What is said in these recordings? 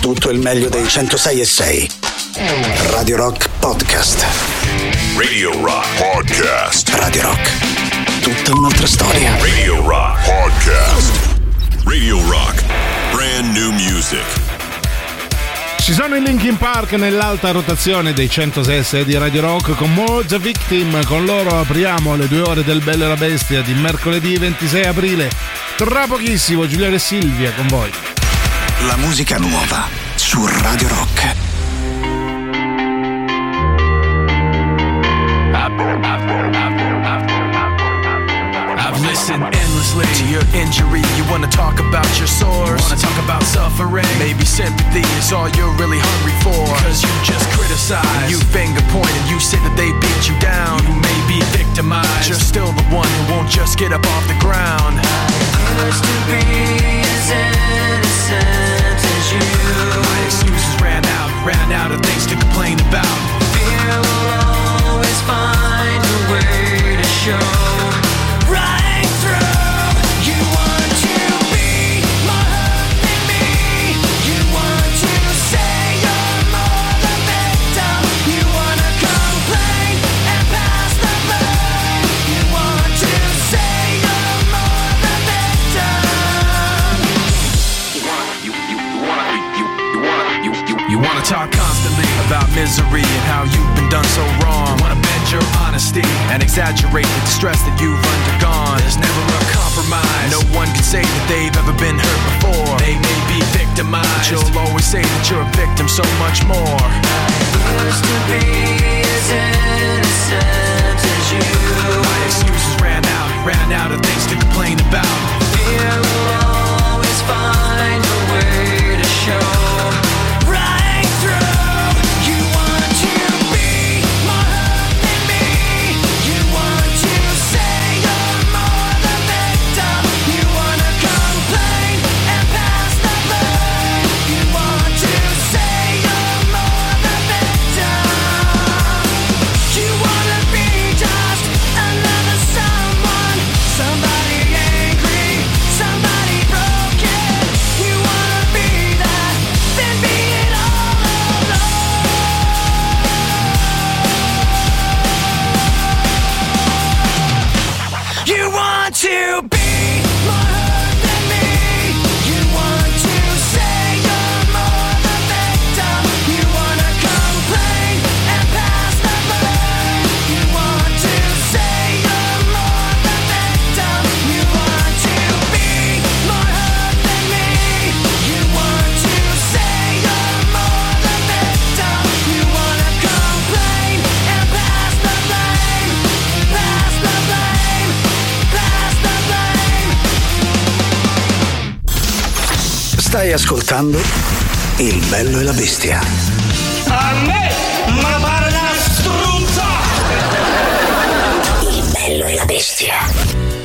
tutto il meglio dei 106 e 6. Radio Rock Podcast. Radio Rock Podcast. Radio Rock. Tutta un'altra storia. Radio Rock Podcast. Radio Rock. Brand new music. Ci sono i Linkin Park nell'alta rotazione dei 106 di Radio Rock con More The Victim. Con loro apriamo le due ore del Bello e la Bestia di mercoledì 26 aprile. Tra pochissimo Giuliano e Silvia con voi. La musica nuova su Radio Rock. I've listened endlessly to your injury. You wanna talk about your sores, wanna talk about suffering. Maybe sympathy is all you're really hungry for. Cause you just criticize, you finger point, and you say that they beat you down. You may be victimized, you're still the one who won't just get up off the ground. I Used to be as innocent as My excuses ran out, ran out of things to complain about. Fear will always find a way to show. About misery and how you've been done so wrong. Wanna bend your honesty and exaggerate the distress that you've undergone. There's never a compromise. No one can say that they've ever been hurt before. They may be victimized. But you'll always say that you're a victim so much more. Used to be as innocent as you. My excuses ran out, ran out of things to complain about. Fear will always find Stai ascoltando Il bello e la bestia. A me, ma pare una struzza! Il bello e la bestia.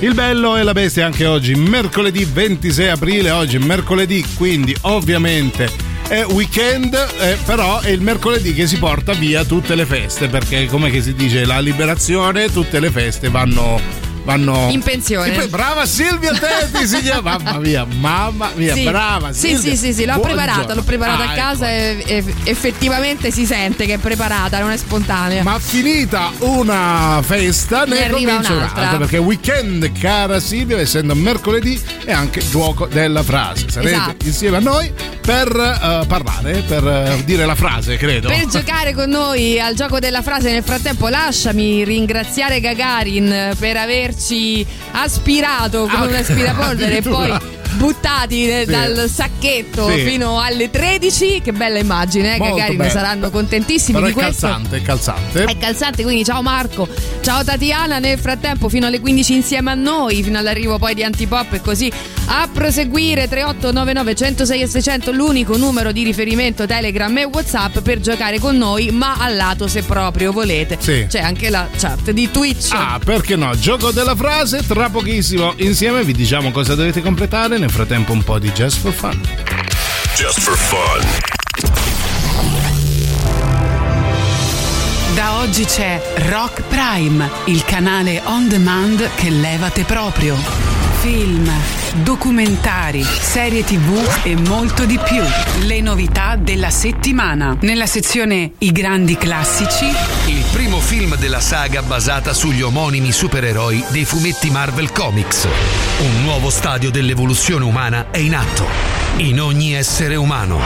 Il bello e la bestia anche oggi, mercoledì 26 aprile, oggi è mercoledì, quindi ovviamente è weekend, eh, però è il mercoledì che si porta via tutte le feste, perché come che si dice la liberazione, tutte le feste vanno... Vanno In pensione. E poi, brava Silvia Tetti, si chiama. Mamma mia, mamma mia, Sì. brava Sì, Silvia. sì, sì, sì, l'ho Buongiorno. preparata, l'ho preparata Ah, a casa ecco. e, e effettivamente si sente che è preparata, non è spontanea. Ma finita una festa, ne, Ne comincia un'altra. un'altra. Perché weekend, cara Silvia, essendo mercoledì, è anche gioco della frase. Sarete Esatto. insieme a noi per eh, parlare, per eh, dire la frase, credo. Per giocare con noi al gioco della frase, nel frattempo lasciami ringraziare Gagarin per averci aspirato come Ah, un aspirapolvere e poi. Buttati Sì. dal sacchetto Sì. fino alle 13. Che bella immagine, eh? Molto Gagarin bella. saranno contentissimi Però di è questo. calzante, è calzante. È calzante, quindi ciao Marco, ciao Tatiana, nel frattempo fino alle 15 insieme a noi, fino all'arrivo poi di Antipop e così a proseguire 3899 106 e 600 l'unico numero di riferimento Telegram e Whatsapp per giocare con noi, ma al lato se proprio volete. Sì. C'è anche la chat di Twitch. Ah, perché no? Gioco della frase, tra pochissimo insieme vi diciamo cosa dovete completare. Nel frattempo un po' di Just for Fun. Just for fun. Da oggi c'è Rock Prime, il canale on demand che levate proprio. Film, documentari, serie tv e molto di più. Le novità della settimana. Nella sezione I grandi classici. Il primo film della saga basata sugli omonimi supereroi dei fumetti Marvel Comics. Un nuovo stadio dell'evoluzione umana è in atto. In ogni essere umano.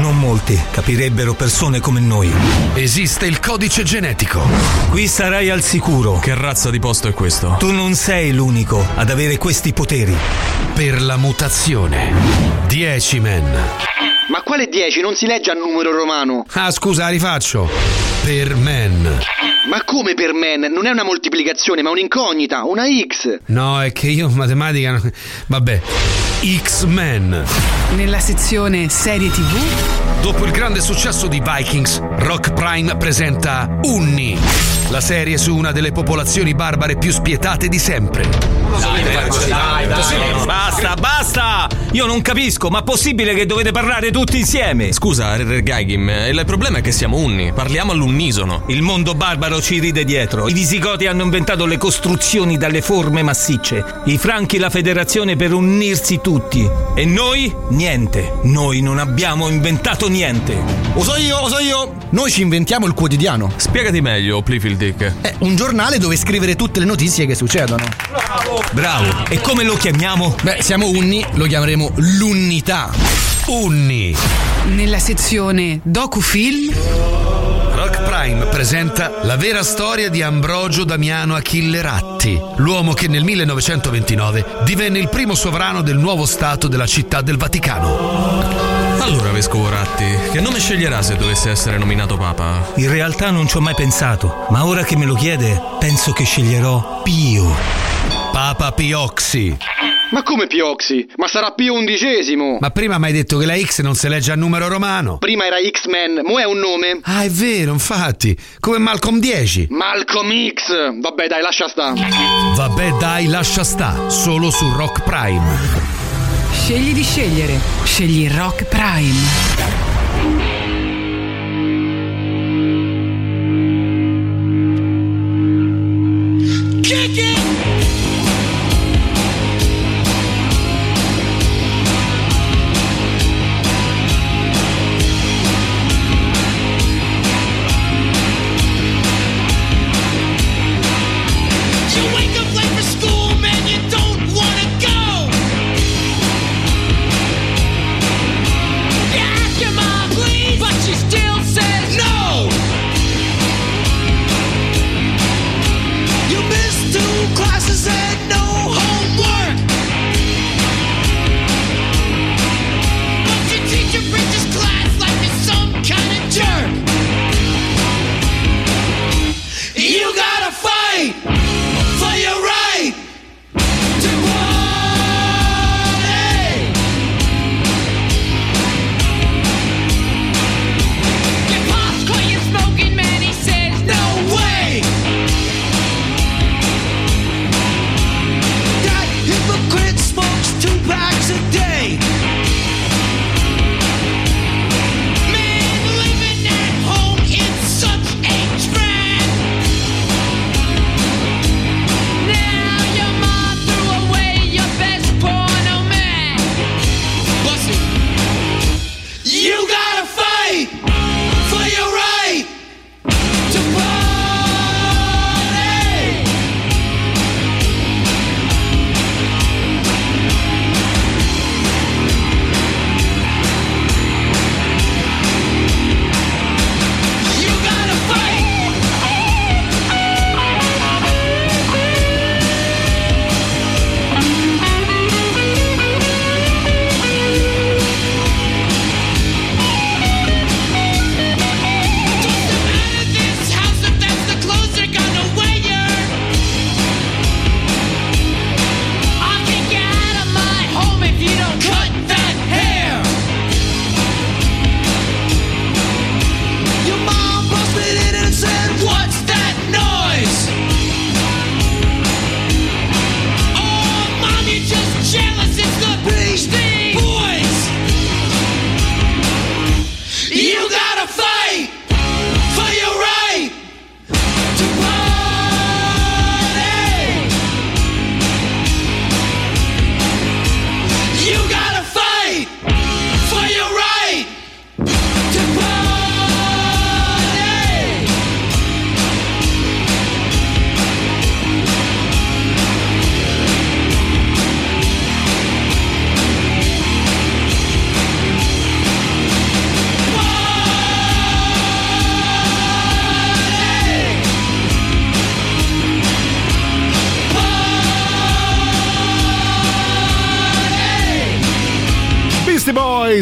Non molti capirebbero persone come noi. Esiste il codice genetico. Qui sarai al sicuro. Che razza di posto è questo? Tu non sei l'unico ad avere questi poteri. Per la mutazione. 10 men. Ma quale 10? Non si legge a numero romano. Ah, scusa, rifaccio. Per men. Ma come per men? Non è una moltiplicazione, ma un'incognita, una X. No, è che io matematica. non- Vabbè. X-Men. Nella sezione serie tv. Dopo il grande successo di Vikings, Rock Prime presenta Unni, la serie su una delle popolazioni barbare più spietate di sempre. Basta, basta! Io non capisco, ma possibile che dovete parlare tutti insieme? Scusa, Gaigim, il problema è che siamo unni, parliamo all'unisono. Il mondo barbaro ci ride dietro. I visigoti hanno inventato le costruzioni dalle forme massicce. I franchi la federazione per unirsi tutti. E noi? Niente. Noi non abbiamo inventato niente. Lo so io, lo so io. Noi ci inventiamo il quotidiano. Spiegati meglio, Plifield Dick. È un giornale dove scrivere tutte le notizie che succedono. Bravo. E come lo chiamiamo? Beh, siamo unni, lo chiameremo l'unità. Unni. Nella sezione docufilm. Prime presenta la vera storia di Ambrogio Damiano Achille Ratti, l'uomo che nel 1929 divenne il primo sovrano del nuovo Stato della città del Vaticano. Allora, Vescovo Ratti, che nome sceglierà se dovesse essere nominato Papa? In realtà non ci ho mai pensato, ma ora che me lo chiede, penso che sceglierò Pio. Papa Pioxi. Ma come Pioxi? Ma sarà Pio undicesimo. Ma prima mi hai detto che la X non si legge a numero romano. Prima era X-Men, mo è un nome. Ah, è vero, infatti. Come Malcolm 10. Malcolm X. Vabbè, dai, lascia sta. Vabbè, dai, lascia sta. Solo su Rock Prime. Scegli di scegliere. Scegli Rock Prime.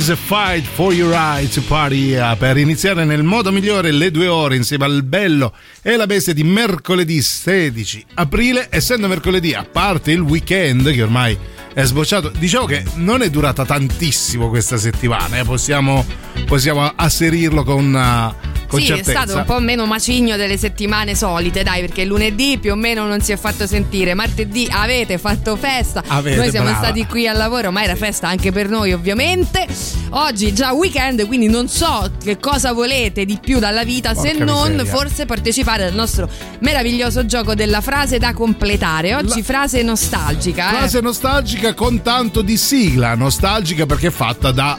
Boys Fight for Your Right to Party uh, per iniziare nel modo migliore le due ore insieme al bello e la bestia di mercoledì 16 aprile. Essendo mercoledì, a parte il weekend che ormai è sbocciato, diciamo che non è durata tantissimo questa settimana, eh, possiamo, possiamo asserirlo con. Uh, con sì, certezza. è stato un po' meno macigno delle settimane solite, dai, perché lunedì più o meno non si è fatto sentire, martedì avete fatto festa, Avete, noi siamo brava. stati qui al lavoro, ma era festa anche per noi ovviamente. Oggi già weekend, quindi non so che cosa volete di più dalla vita se Porca non miseria. forse partecipare al nostro meraviglioso gioco della frase da completare. Oggi frase nostalgica. eh. Frase nostalgica con tanto di sigla, nostalgica perché è fatta da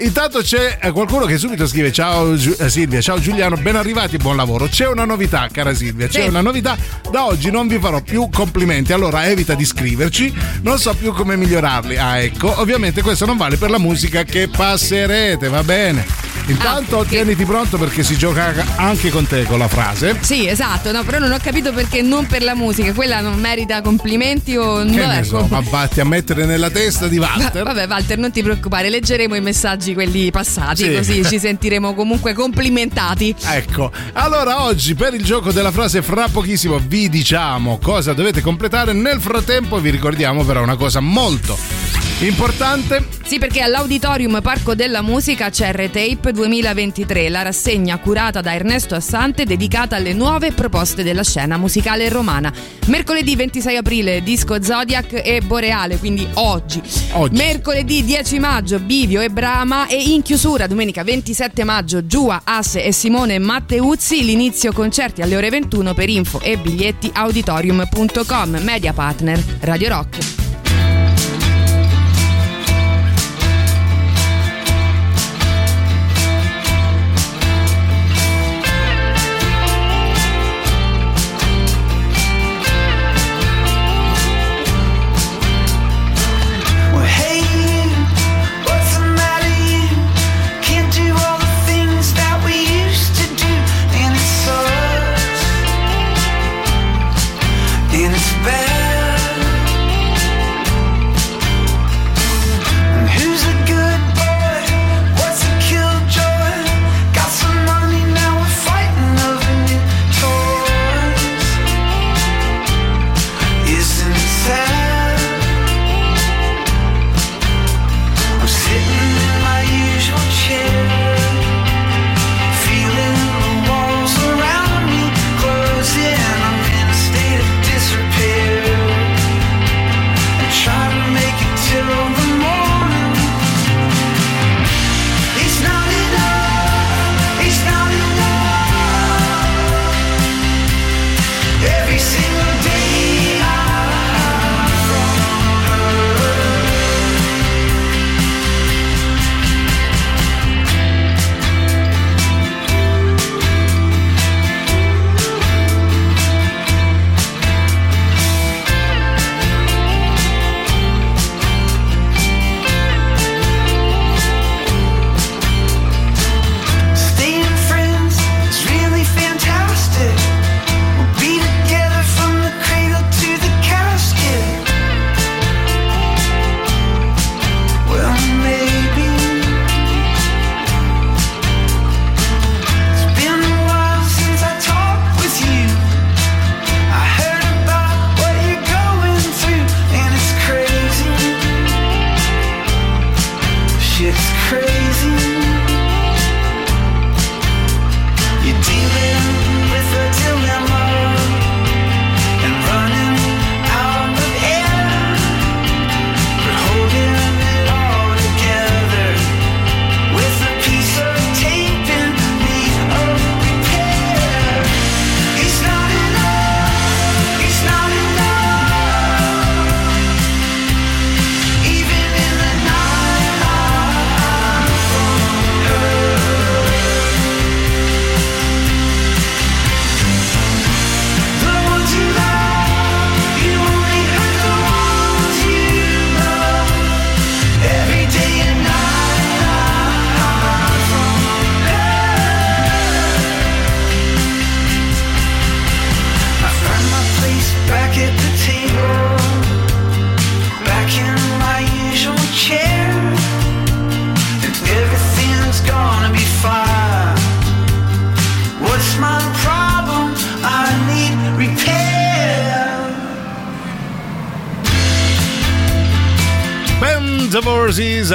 Intanto c'è eh, qualcuno che subito scrive: Ciao eh, Silvia, ciao Giuliano, ben arrivati, buon lavoro. C'è una novità, cara Silvia, c'è Sì. una novità. Da oggi non vi farò più complimenti, allora evita di scriverci, non so più come migliorarli. Ah, ecco, ovviamente questo non vale per la musica che passerete, va bene. Intanto Ah, tieniti pronto perché si gioca anche con te con la frase. Sì, esatto, no, però non ho capito perché non per la musica, quella non merita complimenti o Che no, ecco. so, ma vatti a mettere nella testa di Walter. Vabbè, Walter, non ti preoccupare, leggeremo i messaggi quelli passati, Sì. così ci sentiremo comunque complimentati. Ecco, allora oggi per il gioco della frase fra pochissimo vi diciamo cosa dovete completare. Nel frattempo vi ricordiamo però una cosa molto importante. Sì, perché all'Auditorium Parco della Musica c'è Retape 2023, la rassegna curata da Ernesto Assante dedicata alle nuove proposte della scena musicale romana. Mercoledì 26 aprile disco Zodiac e Boreale, quindi oggi. Oggi. Mercoledì 10 maggio Bivio e Brama e in chiusura domenica 27 maggio Giua, Asse e Simone Matteuzzi, l'inizio concerti alle ore 21 per info e biglietti auditorium.com, media partner Radio Rock.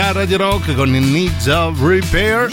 A Radio Rock con il Needs of Repair.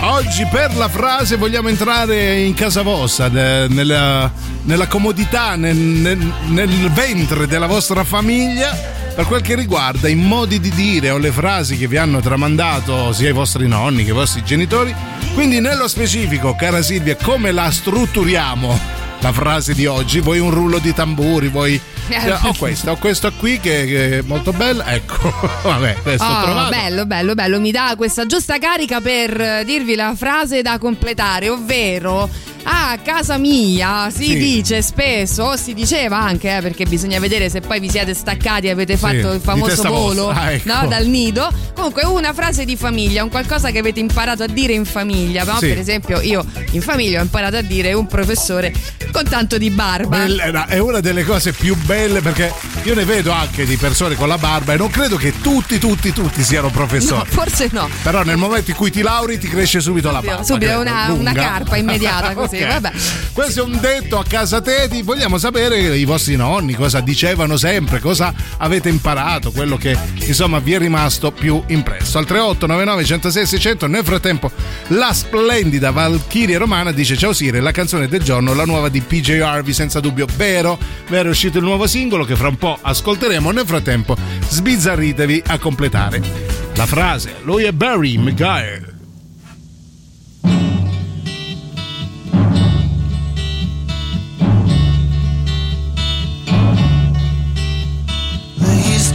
Oggi per la frase vogliamo entrare in casa vostra, ne- nella, nella comodità, nel, nel- nel ventre della vostra famiglia. Per quel che riguarda i modi di dire o le frasi che vi hanno tramandato sia i vostri nonni che i vostri genitori. Quindi, nello specifico, cara Silvia, come la strutturiamo la frase di oggi? Vuoi un rullo di tamburi? Vuoi. Eh, Ho questa, ho questa qui che, che è molto bella. Ecco, vabbè, ho Oh, trovato. bello, bello, bello. Mi dà questa giusta carica per eh, dirvi la frase da completare, ovvero a casa mia si Sì. dice spesso, o si diceva anche, eh, perché bisogna vedere se poi vi siete staccati e avete fatto di il famoso volo. Ah, ecco. no, dal nido. Comunque una frase di famiglia, un qualcosa che avete imparato a dire in famiglia. No? Sì. Per esempio io in famiglia ho imparato a dire un professore con tanto di barba. Bella, È una delle cose più belle perché io ne vedo anche di persone con la barba e non credo che tutti, tutti, tutti siano No, professori. forse no. Però nel momento in cui ti lauri ti cresce subito la barba. Subito una, una carpa immediata così, Ok. vabbè. Questo è un detto a casa teti. Vogliamo sapere i vostri nonni cosa dicevano sempre, cosa avete imparato, quello che insomma vi è rimasto più impresso. Al 3899 106 600. Nel frattempo, la splendida Valchiria Romana dice: Ciao Sire, la canzone del giorno, la nuova di PJ Harvey, senza dubbio vero. Vero è uscito il nuovo singolo che fra un po' ascolteremo. Nel frattempo, sbizzarritevi a completare la frase. Lui è Barry Maguire.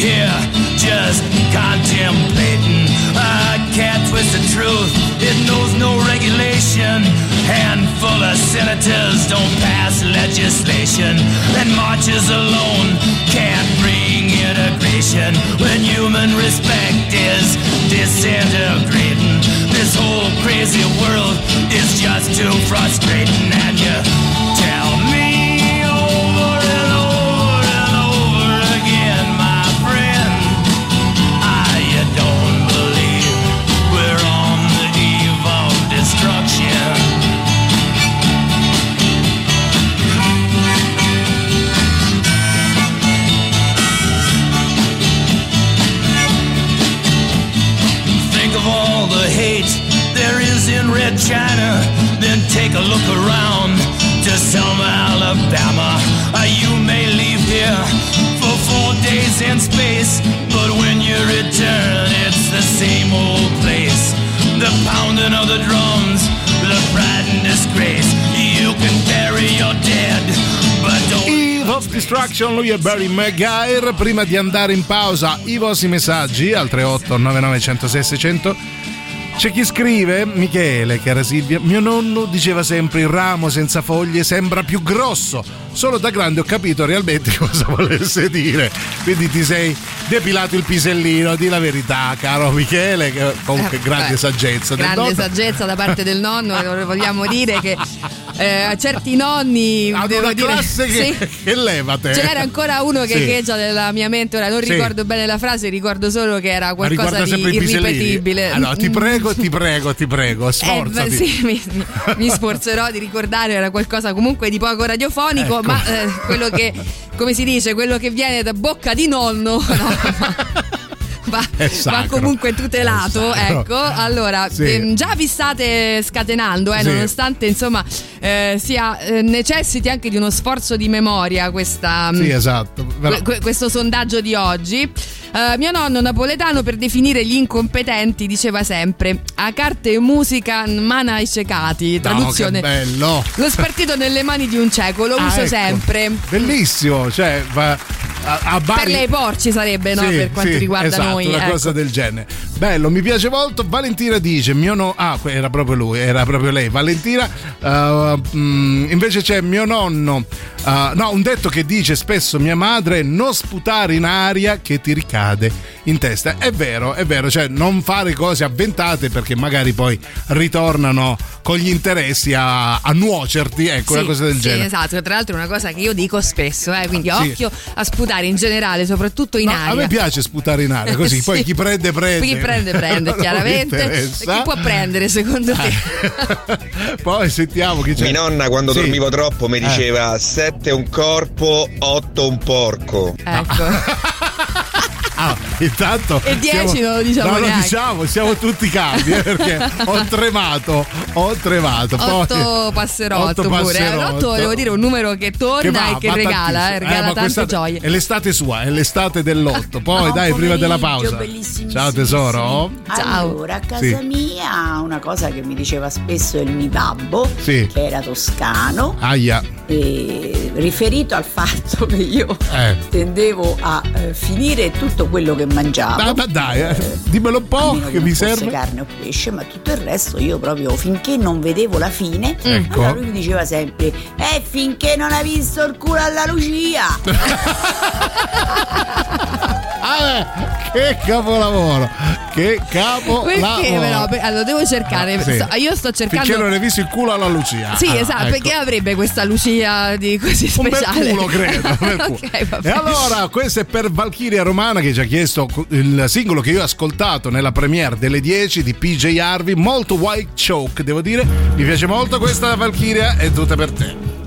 here just contemplating. I can't twist the truth, it knows no regulation. Handful of senators don't pass legislation, and marches alone can't bring integration when human respect is disintegrating. This whole crazy world is just too frustrating, and you tell take a look around to Selma, Alabama. Uh, you may leave here for four days in space, but when you return, it's the same old place. The pounding of the drums, the pride and disgrace. You can bury your dead, but don't. Of Destruction, lui è Barry Maguire. Prima di andare in pausa, i vostri messaggi al 38 99 600. C'è chi scrive, Michele, cara Silvia, mio nonno diceva sempre il ramo senza foglie sembra più grosso. Solo da grande ho capito realmente cosa volesse dire. Quindi ti sei depilato il pisellino, di la verità, caro Michele, che comunque Eh, grande beh, saggezza. Grande saggezza da parte del nonno, vogliamo dire che eh, certi nonni. Ad una dire, classe che, sì. che levate. Ce n'era ancora uno che Sì. echeggia nella mia mente, ora non Sì. ricordo bene la frase, ricordo solo che era Ma qualcosa di irripetibile. Allora, ti prego, ti prego, ti prego, Eh, sforzati. beh, sì, mi, mi- mi sforzerò di ricordare, era qualcosa comunque di poco radiofonico, Ecco. ma eh, quello che, come si dice, quello che viene da bocca di nonno, no, va, va comunque tutelato. Ecco, allora, Sì. ehm, già vi state scatenando, eh, Sì. nonostante insomma eh, sia, eh, necessiti anche di uno sforzo di memoria questa, Sì, esatto. Que- que- questo sondaggio di oggi. Eh, mio nonno napoletano per definire gli incompetenti diceva sempre a carte e musica mana ai cecati traduzione No, bello. lo spartito nelle mani di un cieco lo Ah, uso ecco. sempre Bellissimo, cioè va a, a Bari. per lei porci sarebbe no? Sì, per quanto sì, riguarda esatto, noi una ecco. cosa del genere. Bello, mi piace molto. Valentina dice: Mio no. Ah, era proprio lui, era proprio lei. Valentina. uh, mm, invece c'è mio nonno. uh, no, un detto che dice spesso mia madre: non sputare in aria che ti ricade in testa. È vero, è vero, cioè non fare cose avventate perché magari poi ritornano con gli interessi a, a nuocerti. Ecco, una Sì, cosa del sì, genere. esatto, tra l'altro è una cosa che io dico spesso, eh, quindi Sì. occhio a sputare in generale, soprattutto in No, aria. a me piace sputare in aria così, Sì. poi chi prende prende. Chi prende prende, mi chiaramente. Chi può prendere secondo te? Poi sentiamo chi c'è. Mia nonna quando Sì. dormivo troppo mi Eh. diceva sette un corpo, otto un porco. Ecco. Ah, intanto E dieci siamo- non lo diciamo No, lo neanche. diciamo, siamo tutti caldi eh, perché ho tremato, ho tremato. Poi- Otto passerotto Otto pure. Eh, devo dire un numero che torna Che va, e che regala, tantissimo. eh, regala tante questa- gioie. È l'estate sua, è l'estate dell'otto. Poi Buon dai, prima della pausa. Ciao tesoro. Allora, a casa Sì. mia una cosa che mi diceva spesso il mio babbo, Sì. che era toscano, Aia. e riferito al fatto che io Eh. tendevo a eh, finire tutto quello che mangiavo. Ma, ma dai, eh, dimmelo un po' che non mi serve. carne o pesce, ma tutto il resto io proprio finché non vedevo la fine, Ecco. allora lui mi diceva sempre: Eh, finché non hai visto il culo alla Lucia! Ah, che capolavoro! Che capolavoro! Perché però? Per- Allora devo cercare. Ah, sì. sto- io sto cercando. Finché non hai visto il culo alla Lucia. Sì, Ah, esatto, ecco. perché avrebbe questa Lucia di così speciale? culo, credo. un bel culo. Ok, va e allora, questo è per Valkyria Romana che ci ha chiesto il singolo che io ho ascoltato nella premiere delle 10 di PJ Harvey, molto white choke, devo dire. Mi piace molto questa Valkyria, è tutta per te.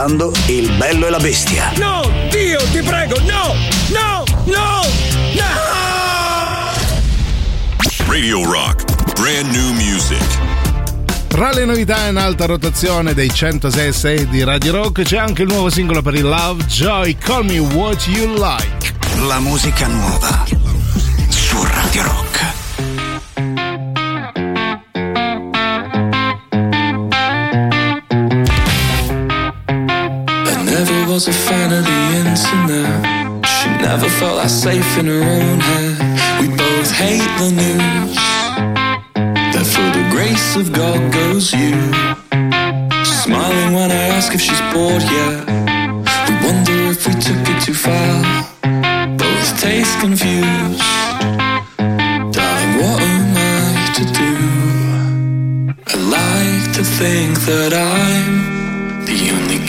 Ascoltando Il bello e la bestia. No, Dio, ti prego, no, no, no, no! Radio Rock. Brand new music. Tra le novità in alta rotazione dei 106 di Radio Rock c'è anche il nuovo singolo per il Love Joy Call Me What You Like. La musica nuova su Radio Rock. Was a fan of the internet. She never felt that safe in her own head. We both hate the news. That for the grace of God goes you. Smiling when I ask if she's bored yet. We wonder if we took it too far. Both taste confused. Darling, what am I to do? I like to think that I'm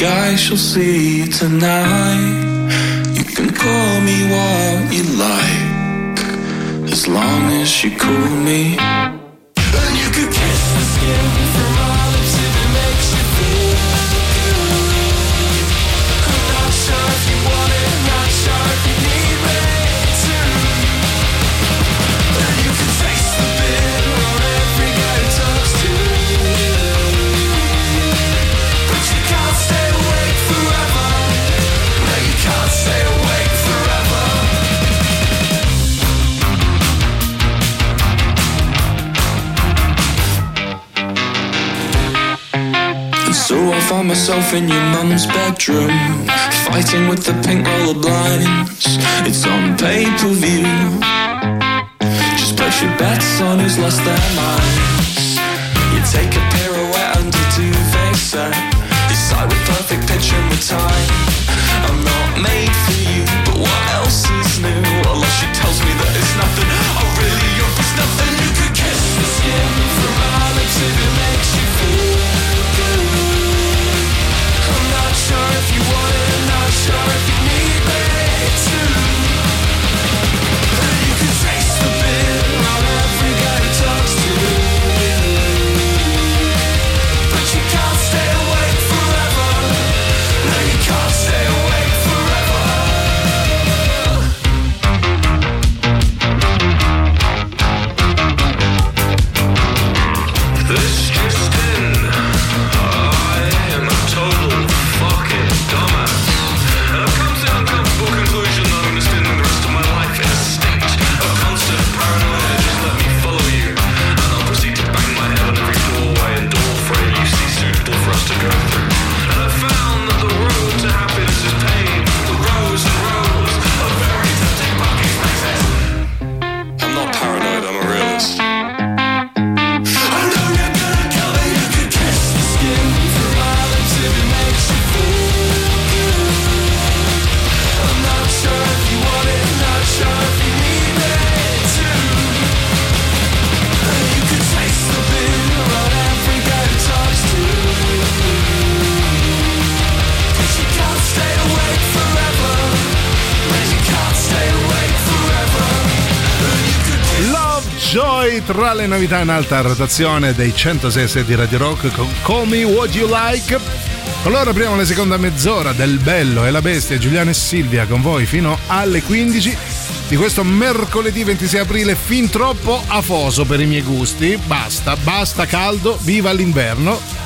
the only guy she'll see tonight. You can call me what you like, as long as you call me. Myself in your mum's bedroom, fighting with the pink roller blinds. It's on pay per view. Just place your bets on who's lost their minds. You take a pirouette a duvet set. Decide with perfect pitch and with time. I'm not made for tra le novità in alta rotazione dei 106 di Radio Rock con Call Me What You Like. Allora apriamo la seconda mezz'ora del Bello e la Bestia, Giuliano e Silvia con voi fino alle 15 di questo mercoledì 26 aprile fin troppo afoso per i miei gusti. Basta, basta caldo, viva l'inverno.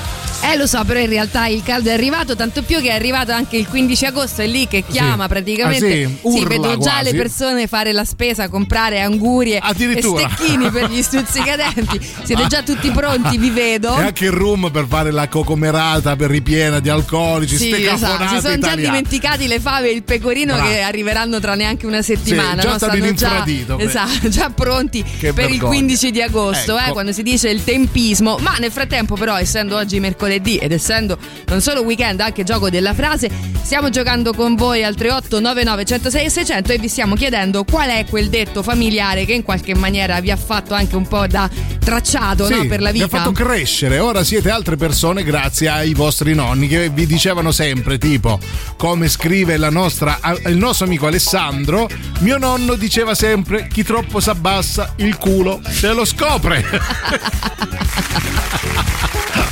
Eh lo so, però in realtà il caldo è arrivato, tanto più che è arrivato anche il 15 agosto, è lì che chiama Sì. praticamente. Ah, sì? Urla vedo già quasi. le persone fare la spesa, comprare angurie e stecchini per gli stuzzicadenti. Siete già tutti pronti, vi vedo. E anche il room per fare la cocomerata per ripiena di alcolici, Sì, esatto. Si sono già italiane. dimenticati le fave e il pecorino Bravo. che arriveranno tra neanche una settimana. Sì, già no? stanno già, esatto, già pronti Che per il vergogna. 15 di agosto, Ecco. eh, quando si dice il tempismo. Ma nel frattempo, però, essendo oggi mercoledì mercoledì ed essendo non solo weekend anche gioco della frase, stiamo giocando con voi al 3899 106 e 600 e vi stiamo chiedendo qual è quel detto familiare che in qualche maniera vi ha fatto anche un po' da tracciato no, per la Vi vita. ha fatto crescere, ora siete altre persone grazie ai vostri nonni che vi dicevano sempre, tipo, come scrive la nostra, il nostro amico Alessandro, mio nonno diceva sempre chi troppo s'abbassa il culo se lo scopre.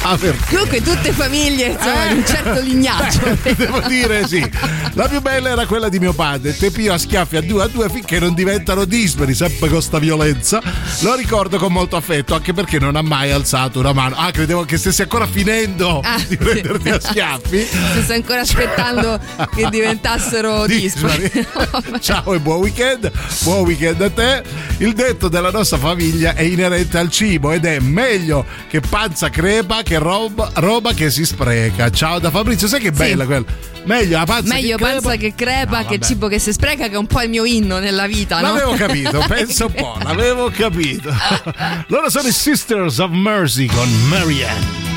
Perché? Comunque tutte famiglie insomma, di un certo lignaggio. Eh, devo dire sì. La più bella era quella di mio padre. Te pio a schiaffi a due a due finché non diventano disperi, sempre con sta violenza. Lo ricordo con molto affetto, anche perché non ha mai alzato una mano. Ah, credevo che stessi ancora finendo Ah, di prenderti a schiaffi. Sto ancora aspettando che diventassero dispari. Ciao e buon weekend. Buon weekend a te. Il detto della nostra famiglia è inerente al cibo ed è meglio che panza crepa che roba, roba che si spreca. Ciao da Fabrizio, sai che bella quella? Meglio la panza Meglio che crepa. panza che crepa No, che cibo che si spreca, che è un po' il mio inno nella vita, no? L'avevo capito, pensa un po', l'avevo capito. Loro sono i Sisters of Mercy con Marianne.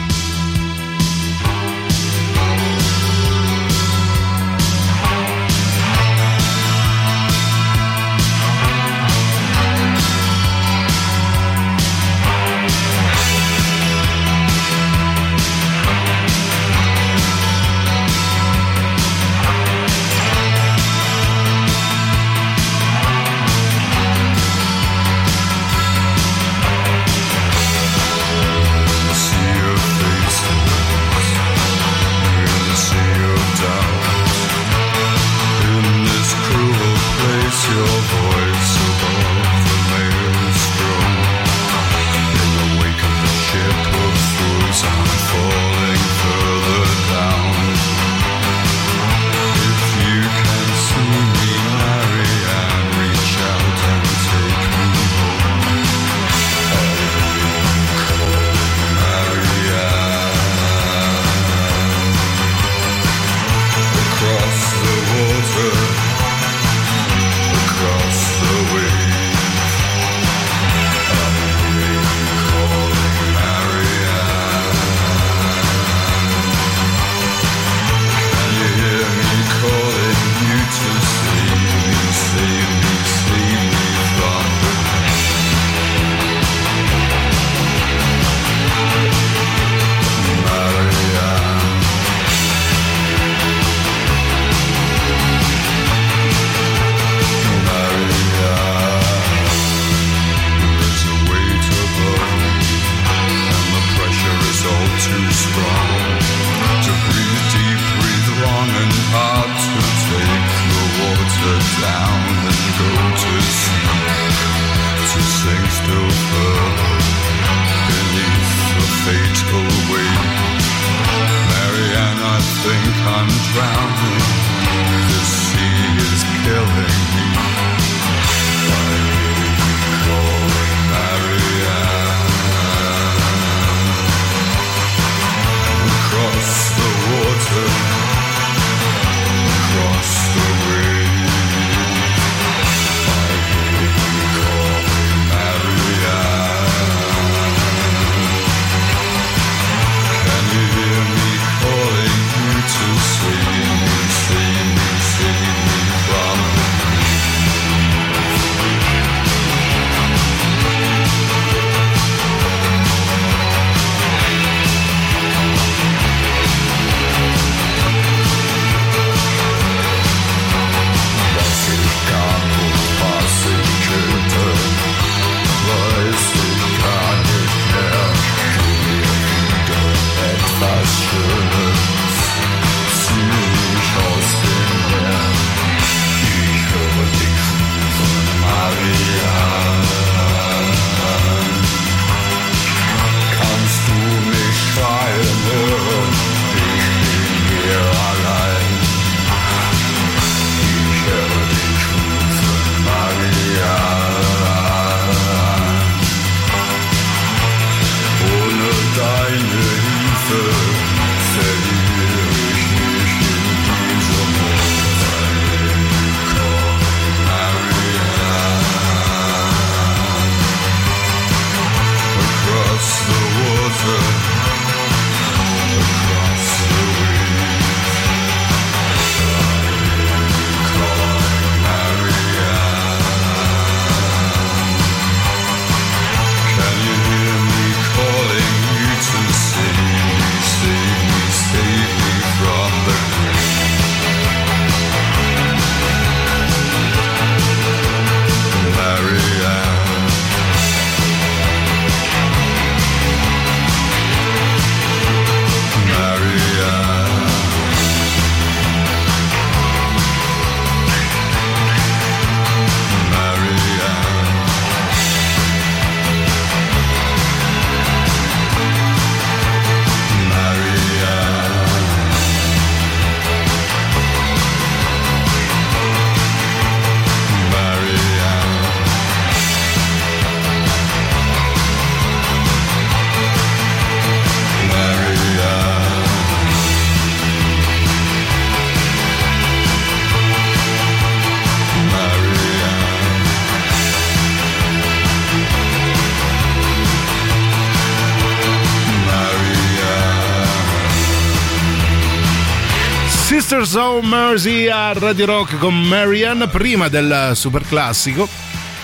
Sisters of Mercy a Radio Rock con Marian, prima del super classico.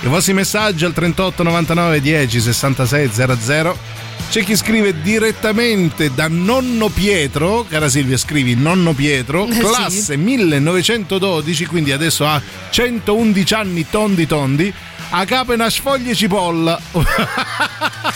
I vostri messaggi al 38 99 10 66 00. C'è chi scrive direttamente da Nonno Pietro, cara Silvia, scrivi Nonno Pietro, Eh, sì. classe 1912, quindi adesso ha 111 anni tondi tondi, a capo una sfoglia cipolla.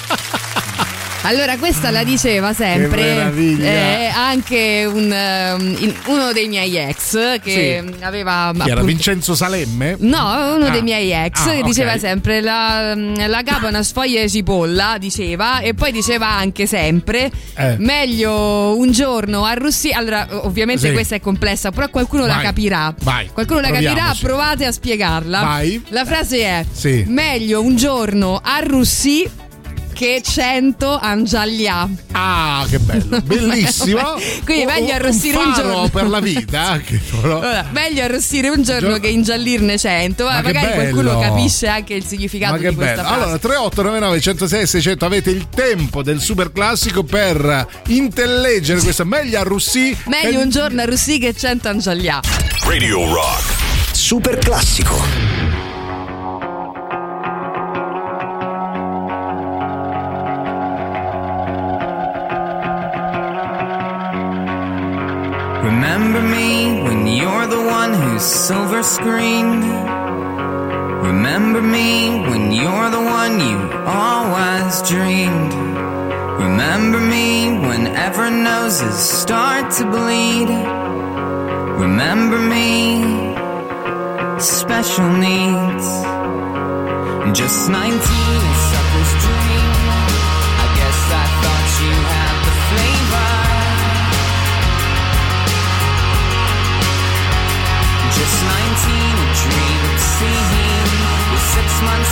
Allora, questa la diceva sempre eh, anche un, in- uno dei miei ex che Sì. aveva. Chi era Vincenzo Salemme? No, uno Ah. dei miei ex Ah, che diceva sempre la, la capa una sfoglia di cipolla, diceva, e poi diceva anche sempre Eh. meglio un giorno arrossire. Allora, ovviamente Sì. questa è complessa, però qualcuno la Vai, capirà. vai, Qualcuno la capirà, provate a spiegarla. Vai. La frase è: Sì. meglio un giorno arrossì che 100 angiaglià. Ah, che bello, bellissimo. Quindi Un- meglio un arrossire un, faro giorno. per la vita, anche, però. Allora, meglio arrossire un giorno Gio- che ingiallirne 100. Ma, Ma che magari qualcuno capisce anche il significato Ma che di questa bello. frase. Allora, 3899 106 600 avete il tempo del super classico per intelleggere questa meglio a Russi. Meglio un giorno arrossì che 100 angiaglià. Radio Rock. Super classico. Remember me when you're the one who's silver screened. Remember me when you're the one you always dreamed. Remember me whenever noses start to bleed. Remember me, special needs. Just 19,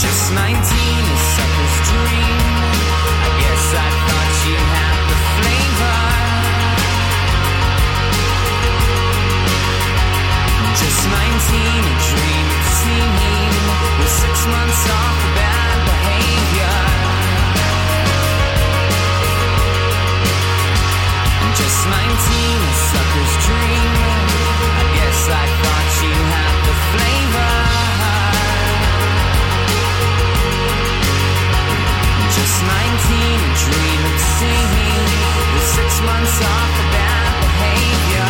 Just 19, a sucker's dream. I guess I thought you had the flavor. Just 19, a dream seeing with six months off for bad behavior. Just 19, a sucker's dream. I guess I thought you had the flavor. Dream of seeing with six months off for bad behavior.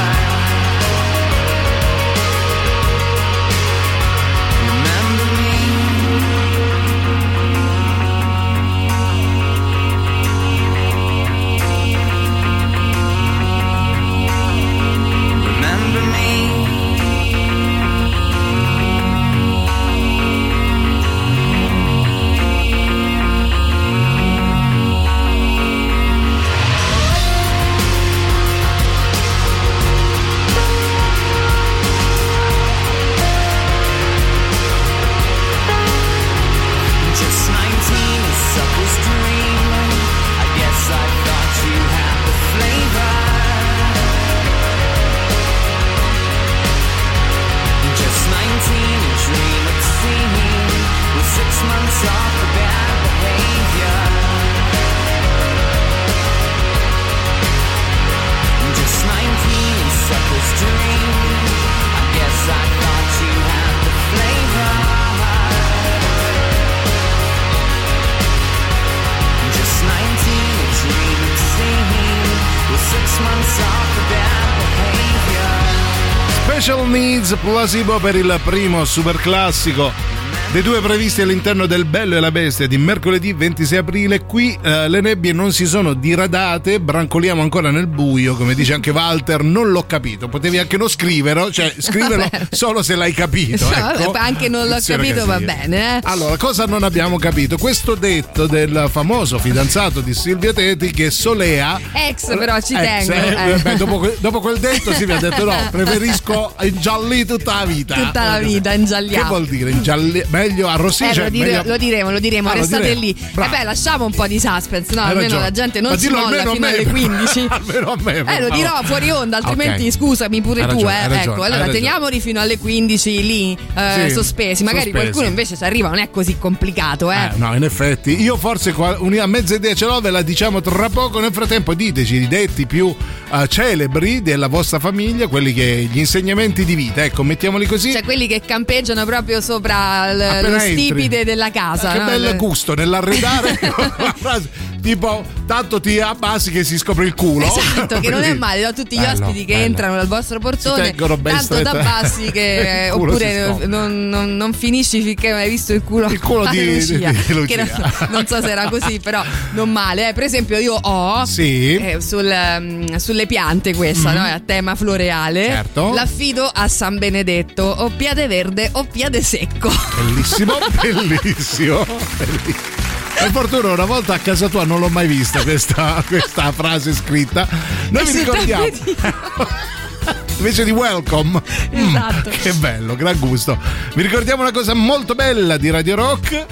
Special Needs Placebo per il primo super classico. Dei due previsti all'interno del Bello e la Bestia di mercoledì 26 aprile. Qui eh, le nebbie non si sono diradate, brancoliamo ancora nel buio, come dice anche Walter. Non l'ho capito, potevi anche non scriverlo, cioè scriverlo solo se l'hai capito. No, ecco. anche non l'ho Attenzione capito, va casini. bene. eh. Allora, cosa non abbiamo capito? Questo detto del famoso fidanzato di Silvia Teti che solea. Ex, però ci Ex, tengo. eh, eh. beh, dopo, dopo quel detto si mi ha detto no, preferisco ingiallire tutta la vita. Tutta la vita ingialliamo. Che vuol dire ingiallire? Meglio arrossire? Eh, cioè, lo, dire- meglio- lo diremo, lo diremo, Ah, lo restate diremo. lì. Bravo. E beh, lasciamo un po' di suspense, no? Hai Almeno ragione. la gente non Ma si molla a fino alle 15. almeno a me, Eh, lo dirò fuori onda, altrimenti Ok. scusami pure Hai tu, ragione, eh. ragione, ecco, allora ragione. teniamoli fino alle 15 lì eh, Sì, sospesi. Magari sospesi. qualcuno invece ci arriva, non è così complicato, eh. Eh, no, in effetti, io forse una mezza idea ce l'ho, ve la diciamo tra poco. Nel frattempo, diteci i detti più eh, celebri della vostra famiglia, quelli che gli insegnamenti di vita, ecco, mettiamoli così. Cioè quelli che campeggiano proprio sopra l- Appena lo entri. stipite della casa. che no? bel gusto nell'arredare una frase tipo tanto ti abbassi che si scopre il culo Esatto, che non è male, no? tutti gli Bello, ospiti che bello. entrano dal vostro portone, tanto strette. t'abbassi che oppure non, non- non finisci finché non hai visto il culo, Il culo di- Lucia, di- di Lucia. che non, non so se era così, però non male. eh. Per esempio io ho Sì. eh, sul, mm, sulle piante questa, Mhm. no? È a tema floreale, Certo. l'affido a San Benedetto, o piade verde o piade secco. bellissimo bellissimo bellissimo. Per fortuna una volta a casa tua non l'ho mai vista questa, questa frase scritta. Noi vi ricordiamo. invece di welcome. Esatto. Mm, che bello gran gusto. Vi ricordiamo una cosa molto bella di Radio Rock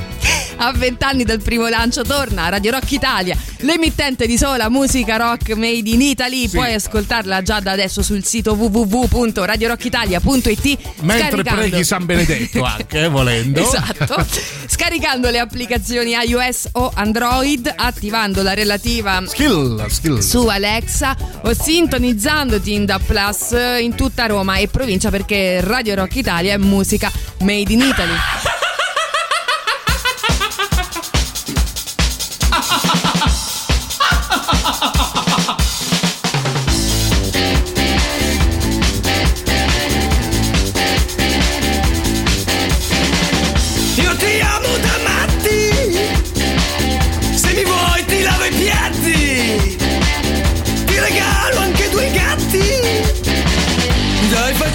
A vent'anni dal primo lancio torna Radio Rock Italia, l'emittente di sola musica rock made in Italy. Puoi ascoltarla già da adesso sul sito www.radiorockitalia.it mentre preghi San Benedetto anche eh, volendo Esatto. Scaricando le applicazioni iOS o Android, attivando la relativa skill, skill. su Alexa o sintonizzandoti in Da Plus in tutta Roma e provincia perché Radio Rock Italia è musica made in Italy.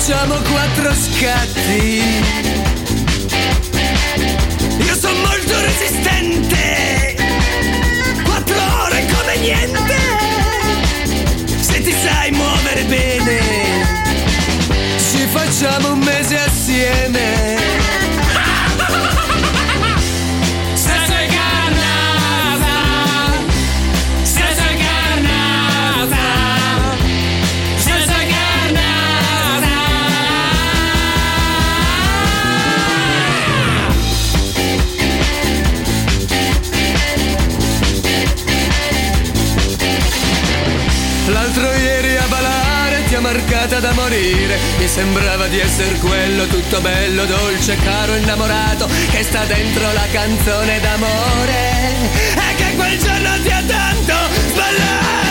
Facciamo quattro scatti. Io sono molto resistente. Quattro ore come niente. Se ti sai muovere bene Ci facciamo un mese assieme da morire. Mi sembrava di essere quello tutto bello, dolce, caro, innamorato Che sta dentro la canzone d'amore. E che quel giorno ti tanto sballato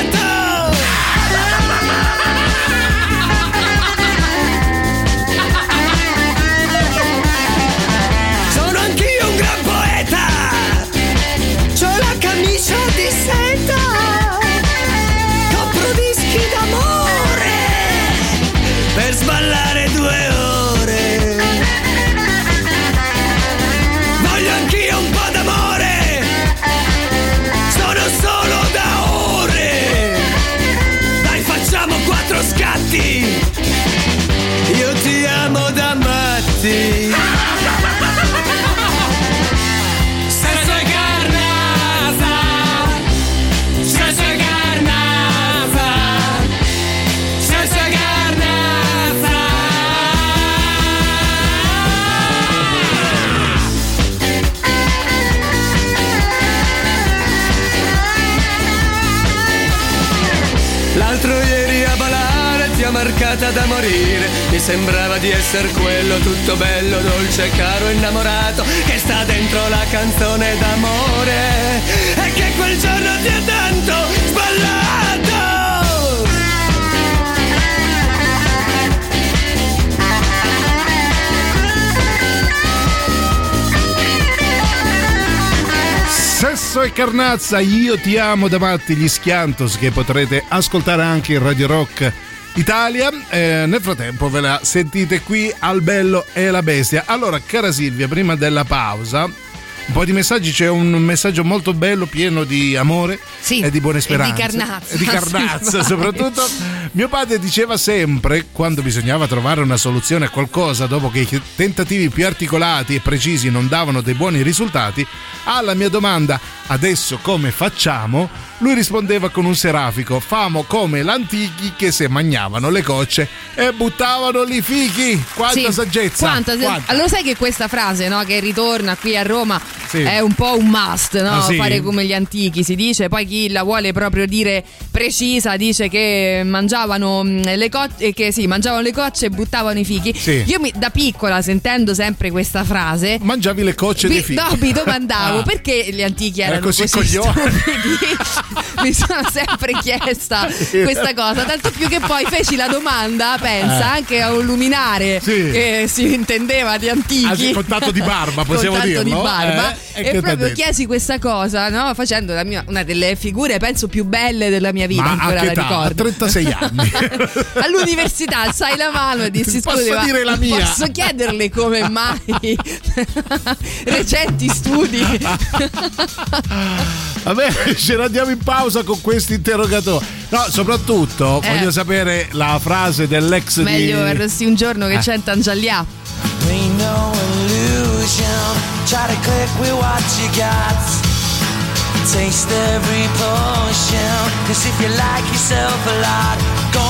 morire. Mi sembrava di essere quello tutto bello, dolce, caro, innamorato Che sta dentro la canzone d'amore. E che quel giorno ti ha tanto sballato. Sesso e Carnazza, io ti amo da Matti, gli Schiantos che potrete ascoltare anche in Radio Rock. Italia. Eh, nel frattempo ve la sentite qui al Bello e la Bestia. Allora, cara Silvia, prima della pausa, un po' di messaggi, c'è un messaggio molto bello, pieno di amore Sì, e di buone e di speranze. carnazza. E di carnazza, Sì, soprattutto. Mio padre diceva sempre, quando bisognava trovare una soluzione a qualcosa, dopo che i tentativi più articolati e precisi non davano dei buoni risultati, alla mia domanda, adesso come facciamo? Lui rispondeva con un serafico, famo come l'antichi che se magnavano le cocce e buttavano li fichi. Quanta Sì, saggezza! quanta- quanta. Allora sai che questa frase no, che ritorna qui a Roma Sì. è un po' un must, no? Ah, sì? fare come gli antichi si dice, poi chi la vuole proprio dire precisa dice che mangiavano mm, le cocce, che sì, mangiavano le cocce e buttavano i fichi. Sì. Io mi- da piccola sentendo sempre questa frase Mangiavi le cocce mi, dei fichi. no, mi domandavo Ah. perché gli antichi Era erano così così, coglioni. mi sono sempre chiesta questa cosa, tanto più che poi feci la domanda, pensa, Eh. anche a un luminare Sì. che si intendeva di antichi. Ah, sì, con tanto di barba, possiamo dirlo? di barba. Eh, e proprio chiesi questa cosa, no? facendo mia- una delle figure, penso, più belle della mia vita. Ma ancora la età? A ricordo. 36 anni. All'università alzai la mano e dissi Posso scusi, ma dire la mia?" posso chiederle come mai recenti studi Vabbè, ce ne andiamo in pausa con questo interrogatore. No, soprattutto Eh. voglio sapere la frase dell'ex meglio di... verresti un giorno che Eh. c'è Tangialia Ain't no illusion. Try to click with what you got. Taste every potion. Cause if you like yourself a lot, go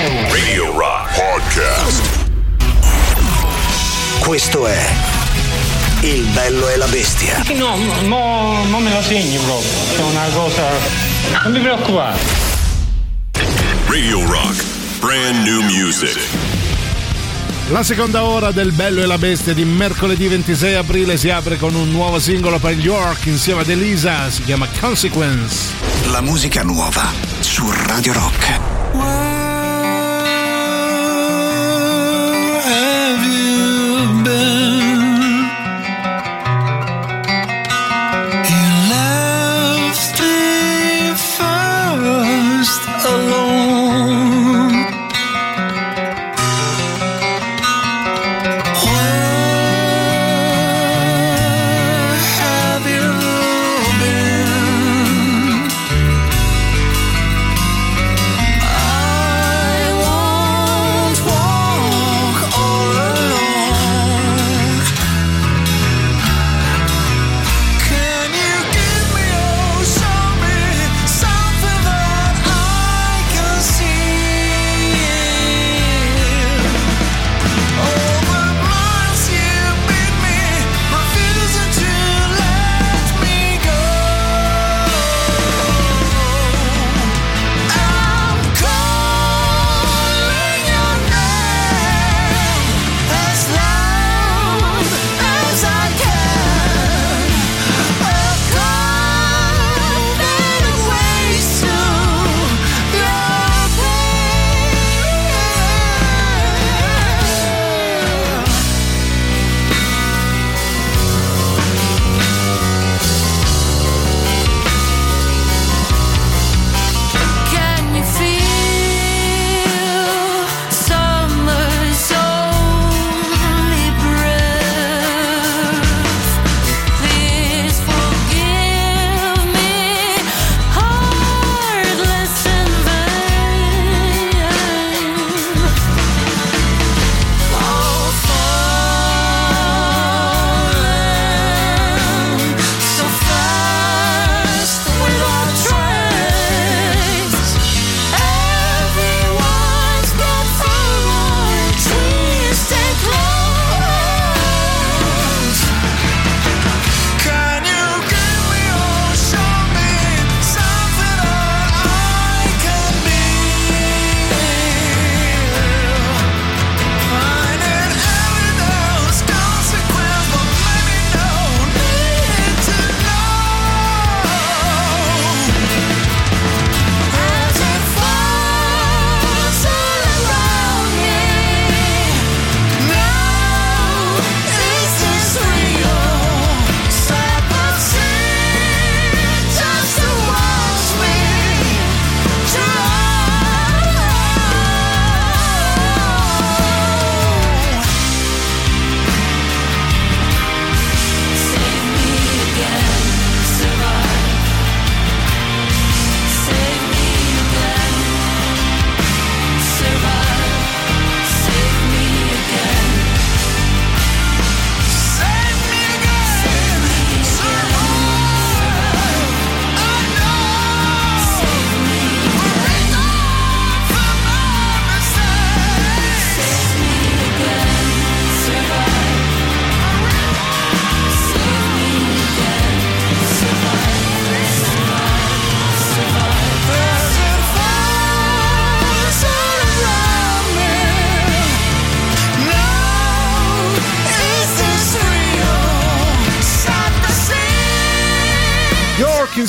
Radio Rock Podcast. Questo è Il bello e la bestia. No, no, no, non me la segni proprio. È una cosa. Non mi preoccupare. Radio Rock, brand new music. La seconda ora del Bello e la Bestia di mercoledì 26 aprile si apre con un nuovo singolo per New York insieme ad Elisa, si chiama Consequence. La musica nuova su Radio Rock.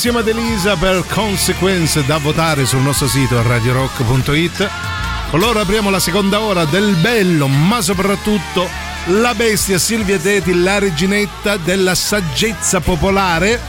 Insieme ad Elisa per Consequence da votare sul nostro sito radiorock.it. Con loro apriamo la seconda ora del bello, ma soprattutto la bestia Silvia Teti, la reginetta della saggezza popolare,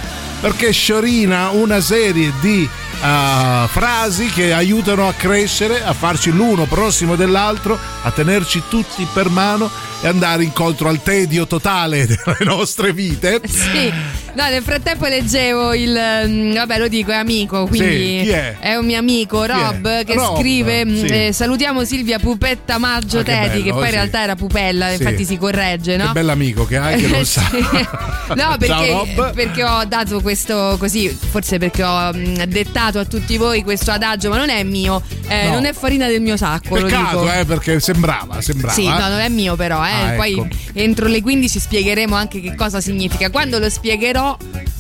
perché sciorina una serie di eh, frasi che aiutano a crescere, a farci l'uno prossimo dell'altro, a tenerci tutti per mano e andare incontro al tedio totale delle nostre vite. Sì. No, nel frattempo leggevo il. mm, Vabbè, lo dico, è amico. Quindi Sì, chi è? un mio amico, Rob, è? che Rob, scrive: mm, sì. eh, Salutiamo Silvia Pupetta Maggio Ah, che Teti, bello, che poi in sì. realtà era Pupella, infatti si corregge, no? Che bell'amico che hai che lo sa. No, perché, perché ho dato questo così, forse perché ho mm, dettato a tutti voi questo adagio, ma non è mio, eh, No. non è farina del mio sacco. lo Peccato, dico. eh, perché sembrava, sembrava. Sì, no, non è mio però, eh. Ah, poi ecco. entro le 15 spiegheremo anche che cosa significa. Quando lo spiegherò,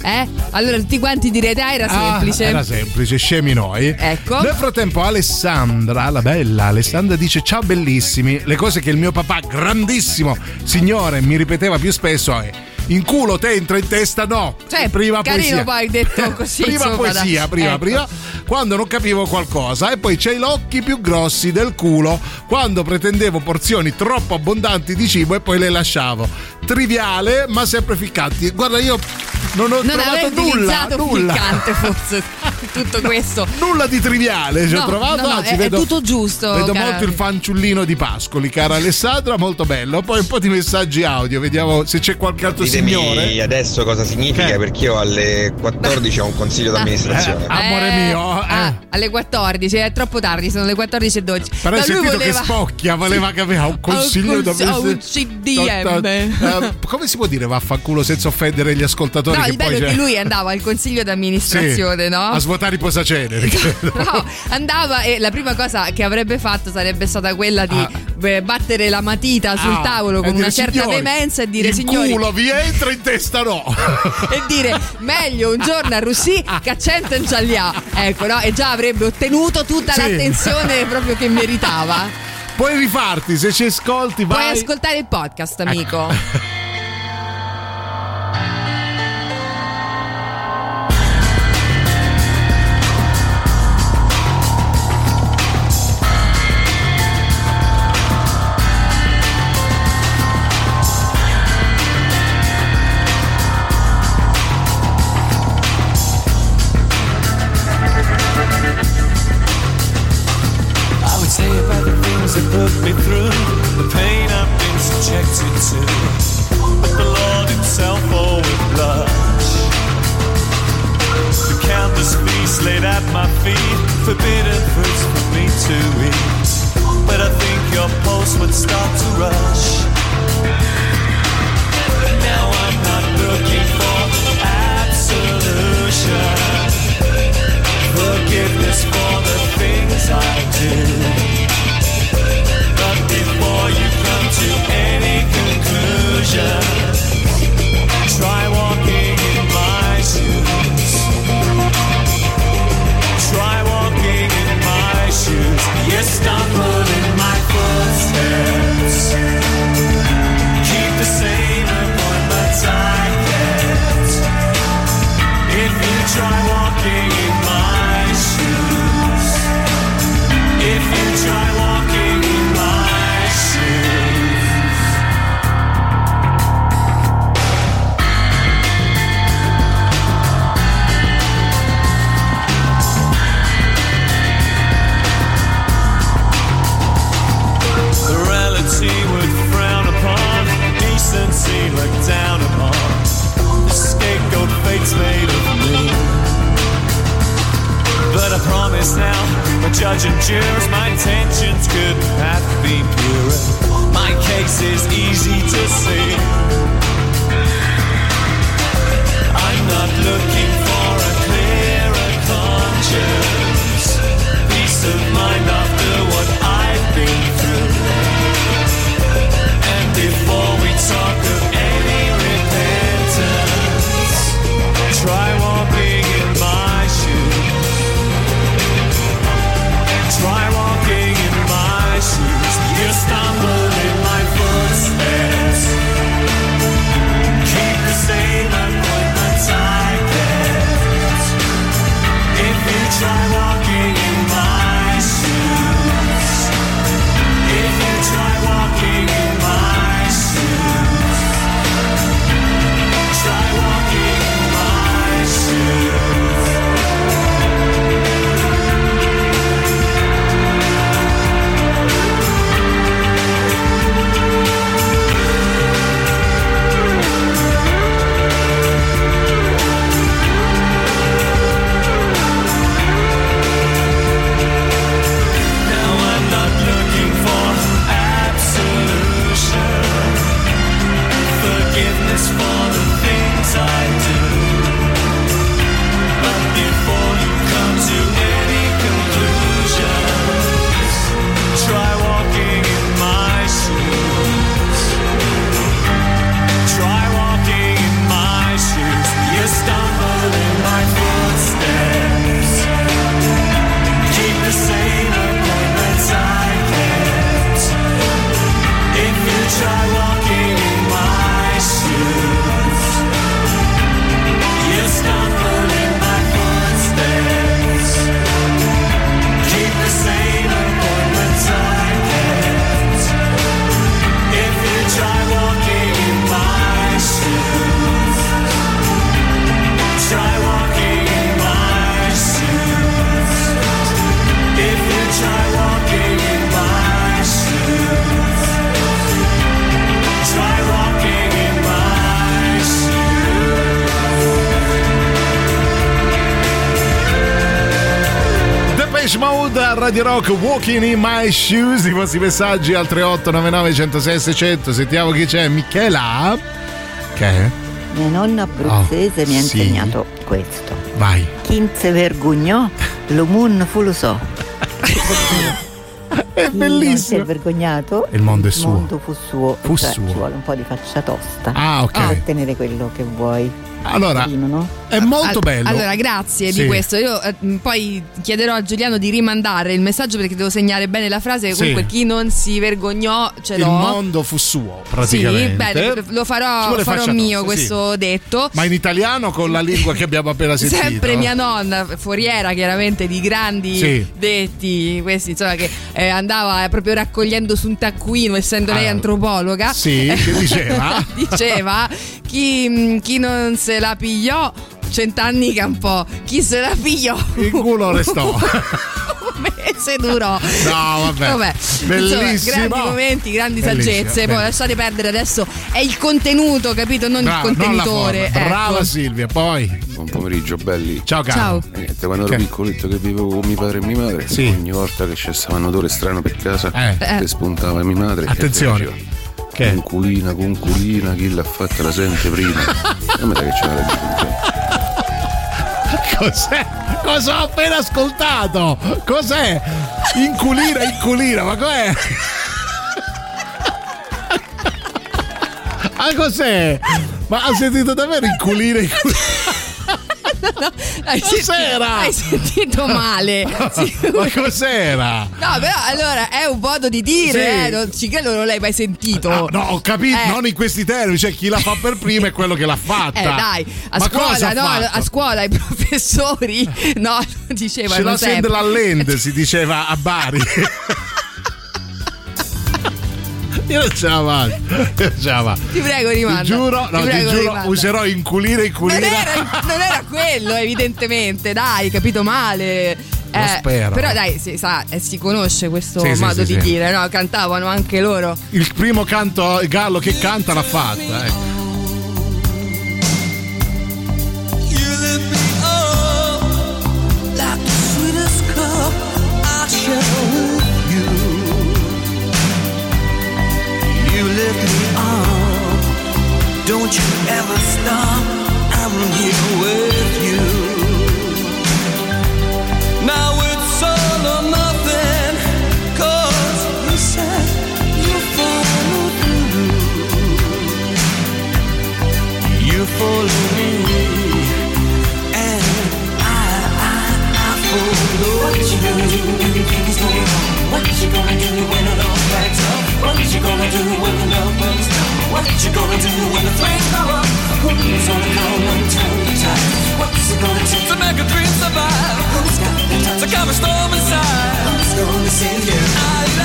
eh, allora tutti quanti direte, ah, era Ah, semplice. Era semplice, scemi noi. Ecco. Nel frattempo, Alessandra, la bella Alessandra, dice: Ciao bellissimi. Le cose che il mio papà, grandissimo signore, mi ripeteva più spesso è. In culo te entra in testa no. Cioè, prima carino poesia. poi detto così, prima insomma, poesia, prima, Ecco. prima. Quando non capivo qualcosa. E poi c'hai gli occhi più grossi del culo. Quando pretendevo porzioni troppo abbondanti di cibo e poi le lasciavo. Triviale, ma sempre ficcanti. Guarda, io non ho Non trovato nulla. nulla. piccante forse tutto questo. Nulla di triviale ci ho No, trovato, no, no, anzi è- è vedo, tutto giusto, Vedo cara. molto il fanciullino di Pascoli, cara Alessandra, molto bello. Poi un po' di messaggi audio, vediamo se c'è qualche altro Ditemi signore. adesso cosa significa perché io alle 14 ho un consiglio d'amministrazione. Amore Eh, mio, eh. ah, alle 14, è troppo tardi, sono le 14 e 12. Però hai sentito voleva- che spocchia, voleva capire un consiglio un da cons- un CDM. Eh, Come si può dire vaffanculo senza offendere gli ascoltatori? No, che il bello poi è che c'è- lui andava al consiglio d'amministrazione, Sì, no? A svuotare i posaceneri. No, andava e la prima cosa che avrebbe fatto sarebbe stata quella di eh, battere la matita sul Ah, tavolo con una certa "Signori, veemenza e dire il signori culo vi entra in testa no. e dire meglio un giorno a Russi che a cento in. Ecco, no? E già avrebbe ottenuto tutta Sì. l'attenzione proprio che meritava. Puoi rifarti, se ci ascolti vai. Puoi ascoltare il podcast, amico. I Rock Walking in My Shoes i vostri messaggi al 3899 106 600 sentiamo chi c'è Michela che è? Mia nonna abruzzese Oh, mi ha sì. insegnato questo. vai Chi se vergognò, lo mun fu lo so. è Chi non si è vergognato, Il mondo è suo. Il mondo fu suo. Fu cioè, suo. Ci vuole un po' di faccia tosta. Ah, ok. Per ottenere quello che vuoi. Allora, Carino, no? È molto bello Allora, grazie Sì. di questo. Io eh, poi chiederò a Giuliano di rimandare il messaggio perché devo segnare bene la frase. Sì. Comunque, chi non si vergognò ce il l'ho. mondo fu suo Sì, praticamente bene, lo farò, farò mio sì. questo detto. ma in italiano con la lingua che abbiamo appena sentito Sempre mia nonna, foriera chiaramente di grandi Sì. detti, questi insomma che eh, andava proprio raccogliendo su un taccuino, essendo lei Ah, antropologa. sì, che diceva? diceva chi, mh, chi non se la pigliò cent'anni campò, chi se la pigliò il culo restò un mese durò. No, vabbè. Bellissimo. Insomma, grandi momenti, grandi Bellissimo, saggezze. Poi lasciate perdere adesso è il contenuto, capito? Non Brava, il non contenitore. Brava ecco. Silvia poi Buon pomeriggio, belli. Ciao, caro. Ciao. E niente, quando ero Che? piccoletto che vivevo con mio padre e mia madre, ogni volta che c'è stato un odore strano per casa, Eh. che spuntava mia madre. Attenzione. E che? Conculina, conculina, chi l'ha fatta la sente prima. Non mi sa che c'è la ragione. Cos'è? Cosa ho appena ascoltato? Cos'è? Inculina, inculina, ma cos'è? Ah, cos'è? Ma ha sentito davvero inculina, inculina? Hai Cos'era? Hai sentito male. Ma cos'era? No, però allora è un modo di dire, Sì. eh, non ci credo non l'hai mai sentito. Ah, no, ho capito, Eh. non in questi termini, cioè chi la fa per prima è quello che l'ha fatta. Eh dai, a Ma scuola, no, a scuola i professori no, dicevano Ce la sempre. sente la Lende, si diceva a Bari. Io non ce la faccio. Io ce la faccio. Ti prego, rimanda. Ti giuro, no, ti, prego, giuro, rimanda. userò inculire, inculire. Non era, non era quello, evidentemente, dai, capito male. Eh, spero. Però dai, si, sa, eh, si conosce questo Sì, modo sì, di sì. dire, no? Cantavano anche loro. Il primo canto, il gallo che canta l'ha fatta. ecco. You gonna do when the flames go up? Who's gonna come and turn the tide? What's it gonna take to make a dream survive? Who's got the touch to calm a storm inside? Who's gonna save you? Alive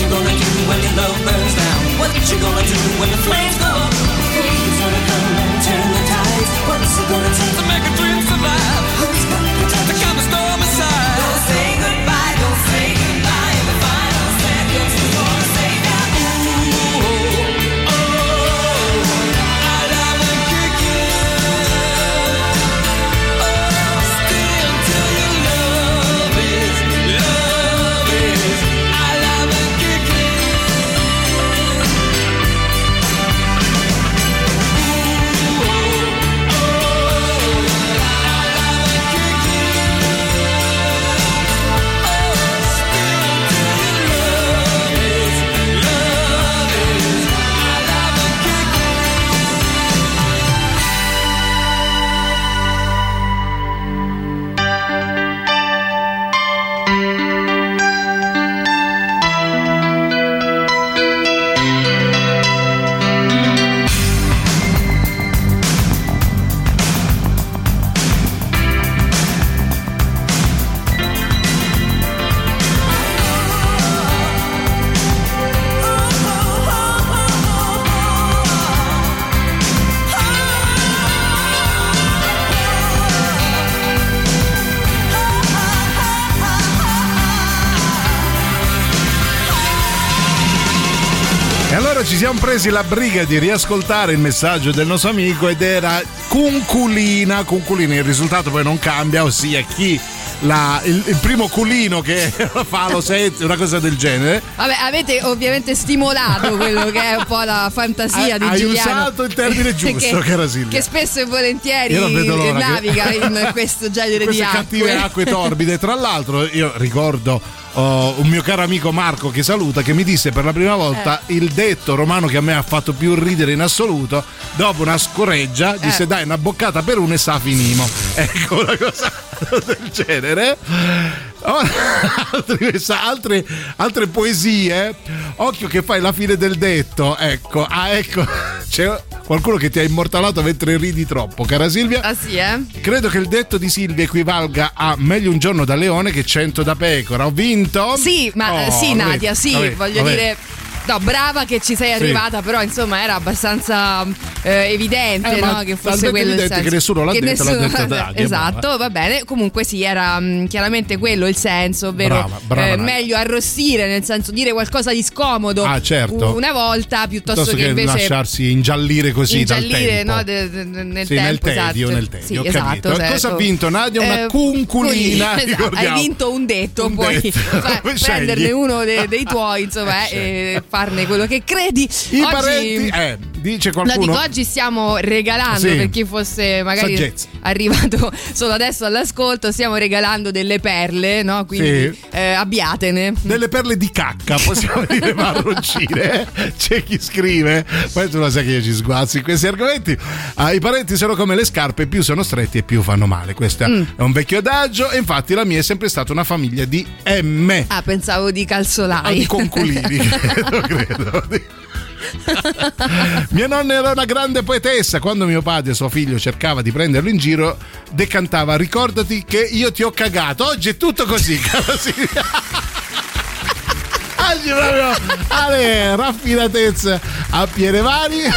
you gonna do when your love burns down? What you gonna do when the flames go up? Who's gonna come and turn the tide? What's it gonna take to make it through? Presi la briga di riascoltare il messaggio del nostro amico ed era cunculina, cunculina, il risultato poi non cambia, ossia chi la- il, il primo culino che fa lo sente, una cosa del genere. Vabbè, avete ovviamente stimolato quello che è un po' la fantasia Hai- di hai Giuliano. usato il termine giusto, cara Silvia. Che spesso e volentieri l'ora che- naviga in questo genere queste di acque. cattive acque torbide. Tra l'altro, io ricordo oh, un mio caro amico Marco che saluta che mi disse per la prima volta Eh. il detto romano che a me ha fatto più ridere in assoluto. Dopo una scoreggia, disse Eh. dai una boccata per uno e sa finimo. Ecco una cosa del genere. Oh, altre, altre poesie. Occhio che fai la fine del detto. Ecco, ah, ecco. C'è qualcuno che ti ha immortalato mentre ridi troppo, cara Silvia. Ah sì, eh? Credo che il detto di Silvia equivalga a meglio un giorno da leone che cento da pecora. Ho vinto? Sì, ma eh, Oh, sì, Nadia, sì, vabbè, voglio vabbè. dire. No, brava che ci sei Sì. arrivata, però insomma era abbastanza eh, evidente Eh, no, che fosse quello il senso. che nessuno l'ha detto, l'ha nessuno- detto Draghi, Esatto, va bene. Comunque sì, era mh, chiaramente quello il senso, ovvero Brava, brava, eh, meglio arrossire, nel senso dire qualcosa di scomodo Ah, certo. una volta piuttosto, Piuttosto che, invece lasciarsi ingiallire così ingiallire tempo. no, de- de- de- nel Sì, tempo nel tedio, esatto. nel tedio, Sì, esatto, certo. cosa ha vinto, Nadia? Una Eh, cunculina, esatto. Hai vinto un detto, Un puoi detto. fa- prenderne uno de- dei tuoi, insomma, eh, e farne quello che credi. I Oggi- parenti, eh, dice No, qualcuno. dico, oggi stiamo regalando Sì. per chi fosse magari Saggezza. arrivato solo adesso all'ascolto, stiamo regalando delle perle, no? Quindi Sì. eh, abbiatene. Delle perle di cacca, possiamo dire marroncine. eh? C'è chi scrive, poi tu lo sai che io ci sguazzo in questi argomenti. Ah, I parenti sono come le scarpe, più sono stretti e più fanno male. Questo Mm. è un vecchio adagio, e infatti la mia è sempre stata una famiglia di M. Ah, pensavo di calzolai. Ah, di conculini, credo, credo. Mia nonna era una grande poetessa. Quando mio padre suo figlio cercava di prenderlo in giro, decantava: Ricordati che io ti ho cagato. Oggi è tutto così, Silvia. Oggi proprio Ale, raffinatezza a piede mani.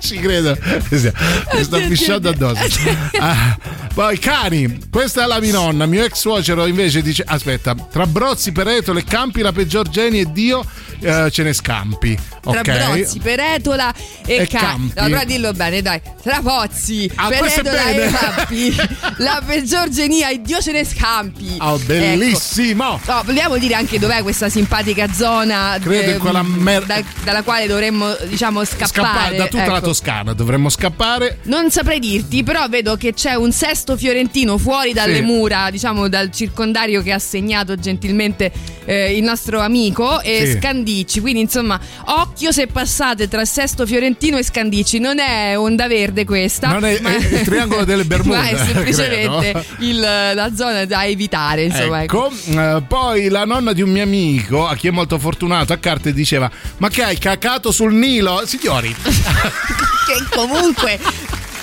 Ci credo, mi sto pisciando addosso. Ah, poi cani, questa è la mia nonna. Mio ex suocero invece dice: Aspetta, tra Brozzi, Peretole, Campi, la peggior geni e Dio eh, ce ne scampi. Tra ok? Brozzi, Peretola e, E Ca- Campi. Però dillo bene, dai. Tra Pozzi, Ah, Peretola e. Campi. la peggior genia e Dio ce ne scampi. Oh, bellissimo! Ecco. No, vogliamo dire anche dov'è questa simpatica zona Credo in quella mer- da- dalla quale dovremmo, diciamo, scappare. Scappare da tutta la ecco. Toscana, dovremmo scappare. Non saprei dirti, però vedo che c'è un sesto fiorentino fuori dalle Sì. mura, diciamo dal circondario che ha segnato gentilmente eh, il nostro amico e Sì. Scandicci. Quindi, insomma, occhio se passate tra sesto fiorentino e Scandicci. Non è onda verde questa. Non è- ma- è il triangolo delle Bermude, Ma è semplicemente il- la zona da evitare. Insomma, ecco. Ecco, poi la nonna di un mio amico, a chi è molto fortunato a carte, diceva: Ma che hai cacato sul Nilo? Signori, Che comunque.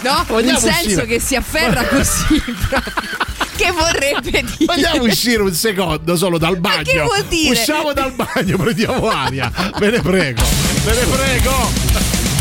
No, un senso uscire? che si afferra così proprio. Che vorrebbe dire? vogliamo uscire un secondo solo dal bagno. che vuol dire? Usciamo dal bagno, prendiamo aria. Ve ne prego, ve ne prego.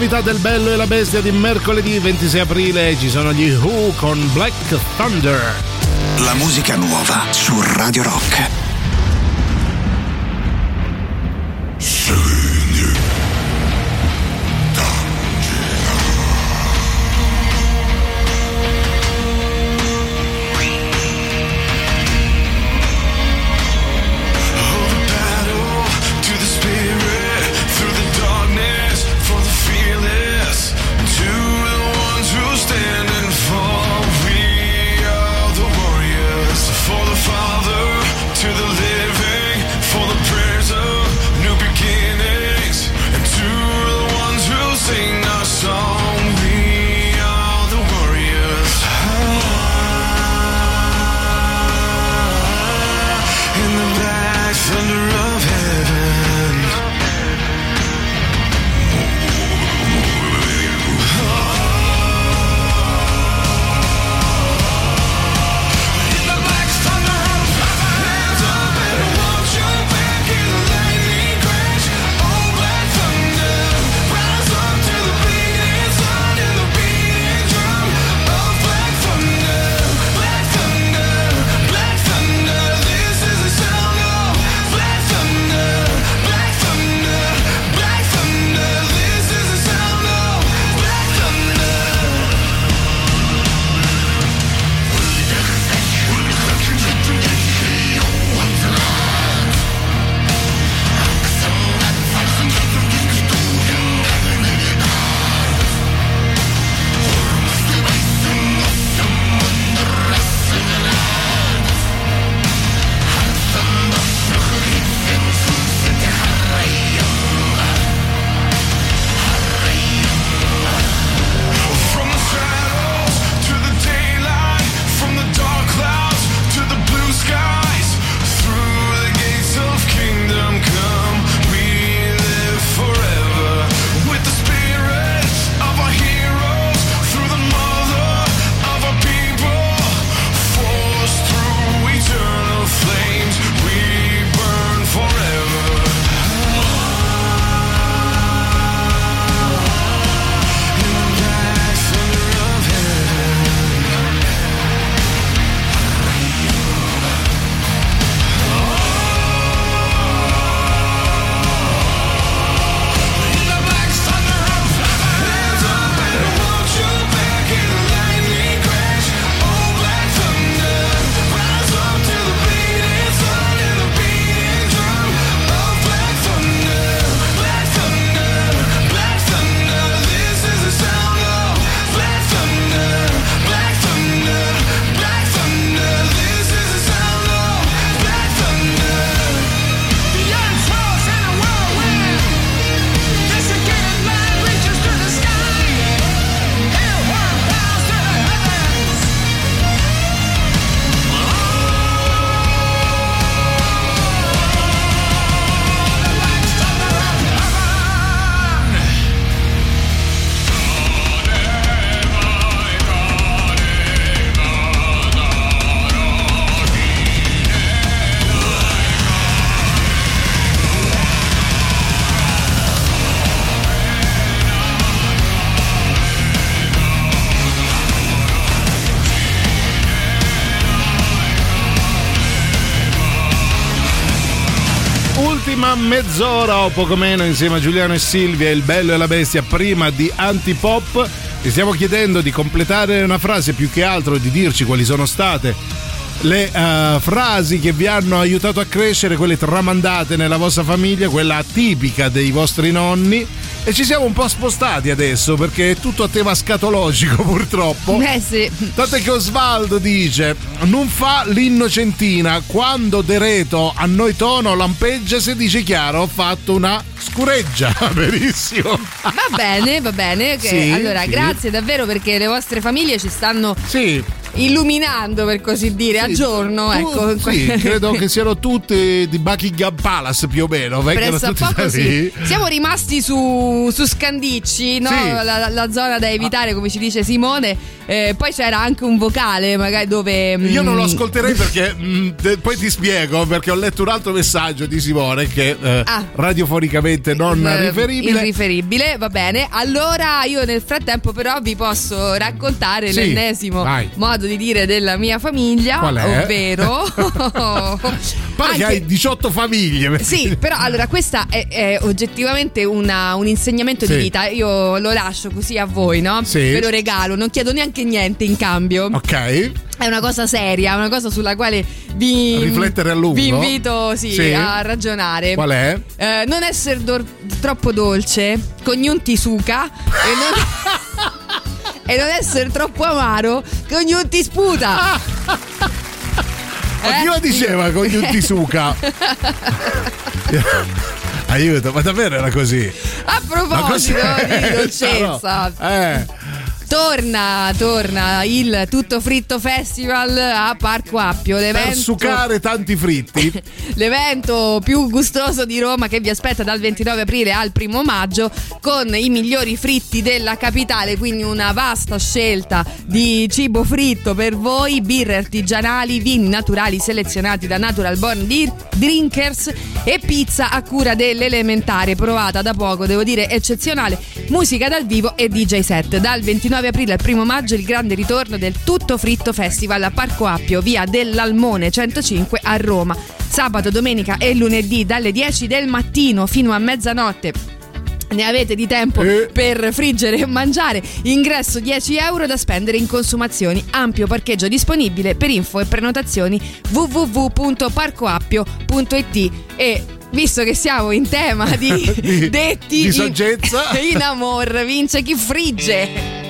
Novità del bello e la bestia di mercoledì 26 aprile ci sono gli Who con Black Thunder. La musica nuova su Radio Rock. Mezz'ora o poco meno insieme a Giuliano e Silvia, il bello e la bestia, prima di Antipop. Ti stiamo chiedendo di completare una frase più che altro di dirci quali sono state le eh, frasi che vi hanno aiutato a crescere, quelle tramandate nella vostra famiglia, quella tipica dei vostri nonni. E ci siamo un po' spostati adesso perché è tutto a tema scatologico purtroppo. Eh sì. Tant'è che Osvaldo dice: Non fa l'innocentina. Quando Dereto a noi tono lampeggia, se dice chiaro, ho fatto una scureggia. Verissimo. Va bene, va bene. che- Sì, allora, sì. grazie davvero perché le vostre famiglie ci stanno illuminando per così dire a giorno. ecco. Sì, credo che siano tutti di Buckingham Palace più o meno. Presso poco sì. Siamo rimasti su, su Scandicci, no? Sì. la, la zona da evitare, come ci dice Simone. Eh, poi c'era anche un vocale, magari dove. Io non lo mm, ascolterei perché mh, te- poi ti spiego perché ho letto un altro messaggio di Simone che eh, Ah. radiofonicamente non eh, riferibile. Irriferibile, va bene. Allora io nel frattempo però vi posso raccontare Sì, l'ennesimo vai. modo di dire della mia famiglia, Qual è? ovvero Pare che hai 18 famiglie. Sì, però allora questa è, è oggettivamente una- un insegnamento Sì. di vita. Io lo lascio così a voi, no? Sì. Ve lo regalo, non chiedo neanche niente in cambio. Ok. È una cosa seria, una cosa sulla quale vi, Riflettere a lungo. vi invito sì, Sì. a ragionare. Qual è? Eh, non essere dor- troppo dolce, cognunti suca e non, e non essere troppo amaro, cognunti sputa. Ma chi lo Eh? diceva con gli Untisuka? Aiuto, ma davvero era così? A proposito di dolcezza, Eh. Torna, torna il Tutto Fritto Festival a Parco Appio. Per L'evento, sucare tanti fritti. l'evento più gustoso di Roma che vi aspetta dal 29 aprile al 1 maggio con i migliori fritti della capitale, quindi una vasta scelta di cibo fritto per voi, birre artigianali, vini naturali selezionati da Natural Born Drinkers e pizza a cura dell'elementare, provata da poco, devo dire eccezionale, musica dal vivo e DJ set. Dal 29 aprile al 1 maggio il grande ritorno del Tutto Fritto Festival a Parco Appio, via dell'Almone 105 a Roma. Sabato, domenica e lunedì dalle 10 del mattino fino a mezzanotte. Ne avete di tempo per friggere e mangiare. Ingresso 10 euro da spendere in consumazioni. Ampio parcheggio disponibile per info e prenotazioni www.parcoappio.it e visto che siamo in tema di, Di- detti di in- saggezza. in amor vince chi frigge.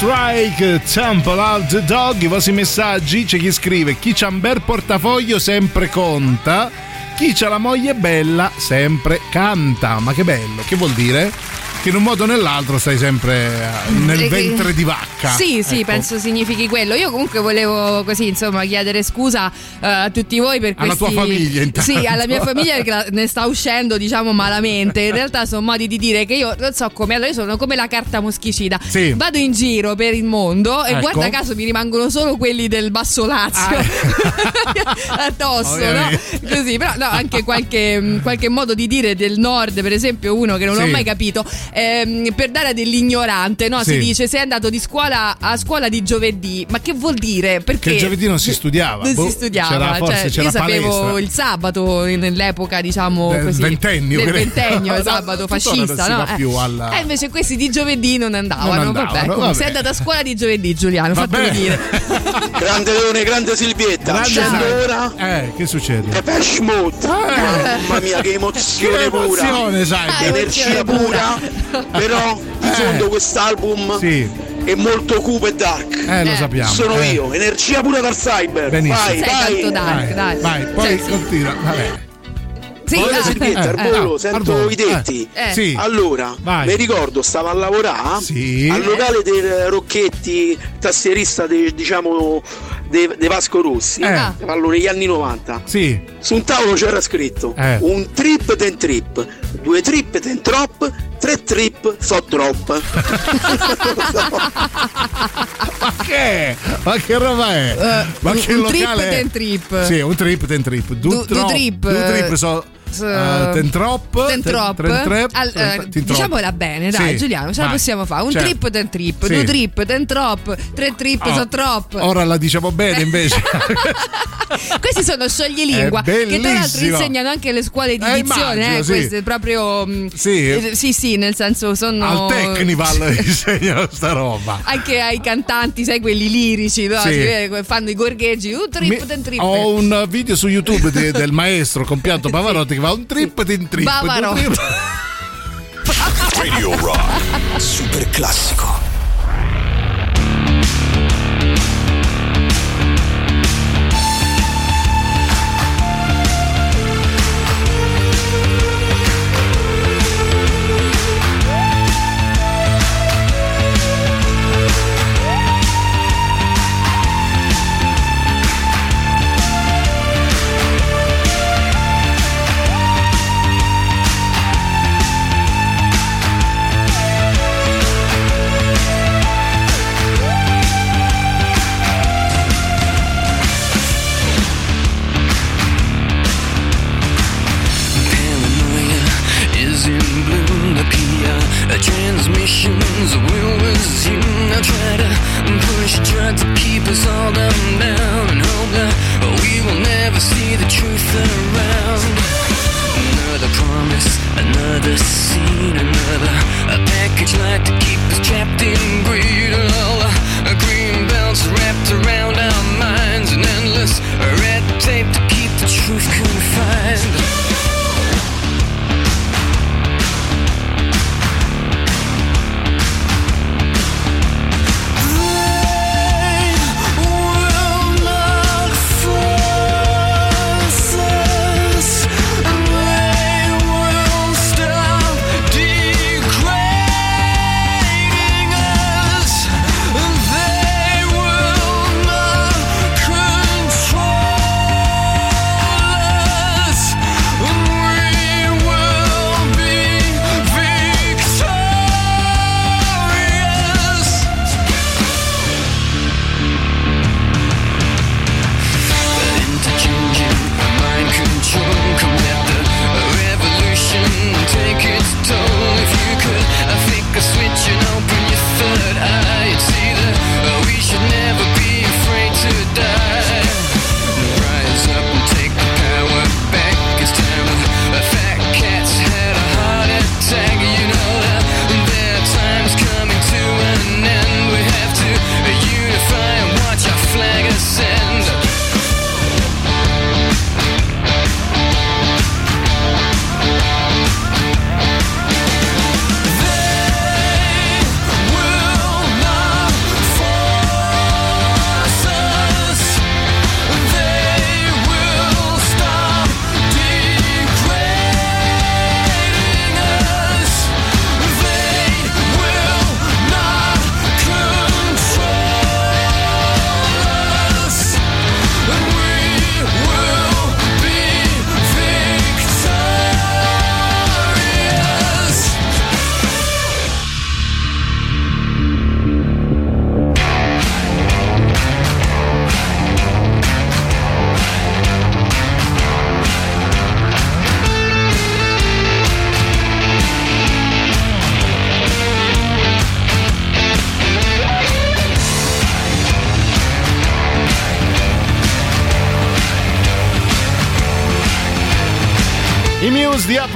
Strike, Temple the Dog, i vostri messaggi, c'è chi scrive chi c'ha un bel portafoglio sempre conta, chi c'ha la moglie bella sempre canta. Ma che bello, che vuol dire? Che in un modo o nell'altro stai sempre eh, nel Eh, ventre di vacca. Sì, sì, Ecco. penso significhi quello. Io comunque volevo così, insomma, chiedere scusa a tutti voi per Alla questi tua famiglia, intanto. Sì, alla mia famiglia perché la- ne sta uscendo, diciamo, malamente. In realtà sono modi di dire che io non so come, allora io sono come la carta moschicida. Sì. Vado in giro per il mondo e Ecco. guarda caso mi rimangono solo quelli del Basso Lazio addosso, no? Così, però no, anche qualche, mh, qualche modo di dire del nord, per esempio, uno che non ho Sì. mai capito, ehm, per dare dell'ignorante, no? Si Sì. dice sei andato di scuola a scuola di giovedì, ma che vuol dire? Perché Che il giovedì non si studiava. Non Boh, si studiava, c'era- forse cioè, c'era io sapevo palestra. il sabato nell'epoca, diciamo Del così, ventennio, del ventennio, il sabato fascista, no? più alla- E invece questi di giovedì non andavano. Non andavano, vabbè, vabbè. sei andata a scuola di giovedì, Giuliano, fatemi dire. Grande Leone, grande Silvietta. Grande Scendo Sara. ora. Eh, che succede? Depeche Mode. Mamma mia, che emozione Che pura. emozione, sai. Ah, Energia pura. Però, di fondo, quest'album Eh. Sì. È molto cupo e dark. Eh, lo sappiamo. Sono eh. io, energia pura dal cyber. Benissimo. Vai, Sei vai. tanto dark, dai. Vai, poi Cioè, sì. continua. Vabbè. Sì, Poi ah, Silvietta, eh, al eh. sento al volo, i detti. eh. Sì. Allora, Vai. mi ricordo, stavo a lavorare Sì. al locale del Rocchetti, tastierista de- diciamo dei de Vasco Rossi. Eh. Allora, negli anni 90. Sì. Su un tavolo c'era scritto Eh. un trip ten trip, due trip ten trop, tre trip so drop. Ma che? Ma che roba è? Eh, Ma un- che un locale trip è? ten trip. Sì, un trip ten trip. Du, Du- trip, Du trip eh, so. Eh, ten trop. Ten trop. ten trep, Al- ten- eh, ten trop. diciamola bene, dai, Sì, Giuliano, ce la possiamo fare. Un Certo. trip, ten trip, Sì. due trip, ten trop, tre trip, Oh, so trop. Ora la diciamo bene invece. Questi sono scioglilingua che tra l'altro insegnano anche le scuole di Eh, dizione, immagino, eh, sì. queste proprio mm, Sì. eh, sì, sì, nel senso sono Al Technival insegnano sta roba. anche ai cantanti, sai, quelli lirici, no? Sì. Che fanno i gorgheggi, un trip, Mi- ten trip. Ho un video su YouTube di- del maestro compianto Pavarotti che fa un trip ten trip. Bavarotti. du trip. Radio Rock. Super classico.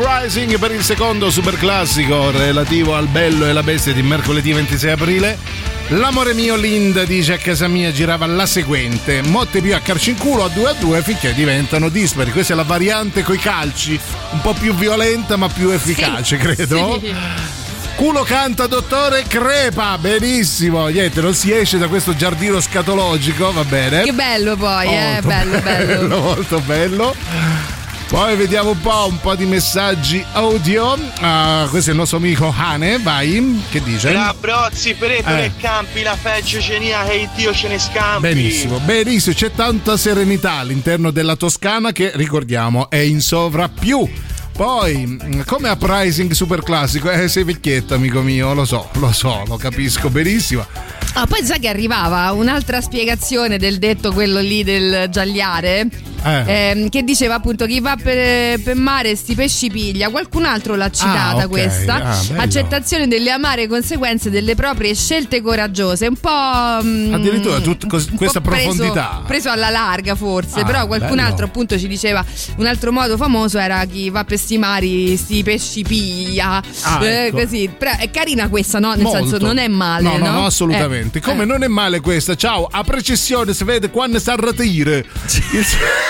Uprising per il secondo super classico relativo al bello e la bestia di mercoledì 26 aprile. L'amore mio Lind dice a casa mia girava la seguente: Motte più a carci in culo a 2 a 2 finché diventano dispari. Questa è la variante coi calci, un po' più violenta ma più efficace, credo. Sì. Culo canta dottore crepa, benissimo. Niente, non si esce da questo giardino scatologico, va bene. Che bello poi, eh, Molto bello, bello. molto bello. Poi vediamo un po', un po' di messaggi audio. Ah, questo è il nostro amico Hane, vai. Che dice? Era Brozzi, per Eh. e campi, la peggio cenia che Dio ce ne scampi. Benissimo, benissimo, c'è tanta serenità all'interno della Toscana che ricordiamo è in sovrappiù. Poi, mh, come uprising super classico, eh, sei vecchietto, amico mio, lo so, lo so, lo capisco benissimo. Ah, poi sai che arrivava un'altra spiegazione del detto quello lì del giagliare. Eh. ehm, che diceva appunto chi va per, per mare sti pesci piglia qualcun altro l'ha citata ok. questa Ah, accettazione delle amare conseguenze delle proprie scelte coraggiose un po' mm, Addirittura tut- cos- questa po' preso- profondità. preso alla larga forse Ah, però qualcun bello. altro appunto ci diceva un altro modo famoso era chi va per sti mari sti pesci piglia Ah, Eh, ecco. così Però è carina questa no nel Molto. senso non è male No, no, no, assolutamente. Eh. Come non è male questa? Ciao, a precisione si vede quando sta a ratire.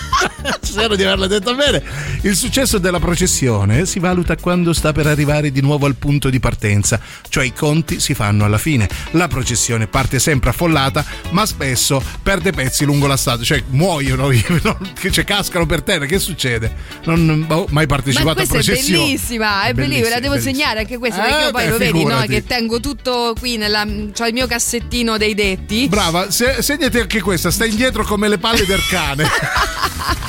Spero di averla detta bene. Il successo della processione si valuta quando sta per arrivare di nuovo al punto di partenza, cioè i conti si fanno alla fine. La processione parte sempre affollata, ma spesso perde pezzi lungo la strada, cioè muoiono, cioè, cascano per terra. Che succede? Non ho mai Ma partecipato a questa è bellissima, è bellissima, la devo bellissima. segnare anche questa Eh, perché io poi beh, lo vedi, no? figurati. Che tengo tutto qui nella. c'ho il mio cassettino dei detti. Brava, se- segnati anche questa, sta indietro come le palle del cane.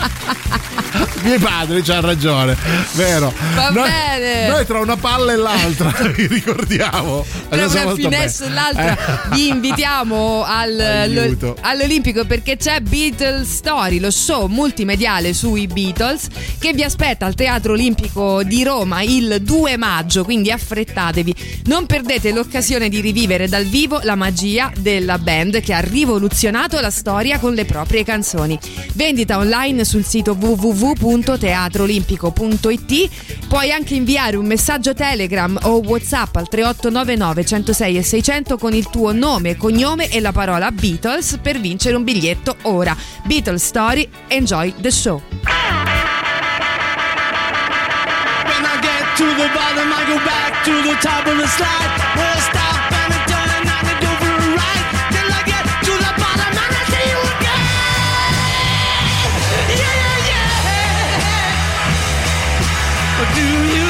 Mio padre c'ha ragione, vero? Va noi, bene. Noi tra una palla e l'altra, vi ricordiamo. Tra una finestra e l'altra vi invitiamo al- Aiuto. all'Olimpico perché c'è Beatles Story, lo show multimediale sui Beatles che vi aspetta al Teatro Olimpico di Roma il 2 maggio, quindi affrettatevi. Non perdete l'occasione di rivivere dal vivo la magia della band che ha rivoluzionato la storia con le proprie canzoni. Vendita online sul sito www.teatroolimpico.it. Puoi anche inviare un messaggio Telegram o WhatsApp al 3899 106 e 600 con il tuo nome, cognome e la parola Beatles per vincere un biglietto ora. Beatles Story, enjoy the show. When I get to the bottom, I go back to the top of the slide. Where I stop do you, don't you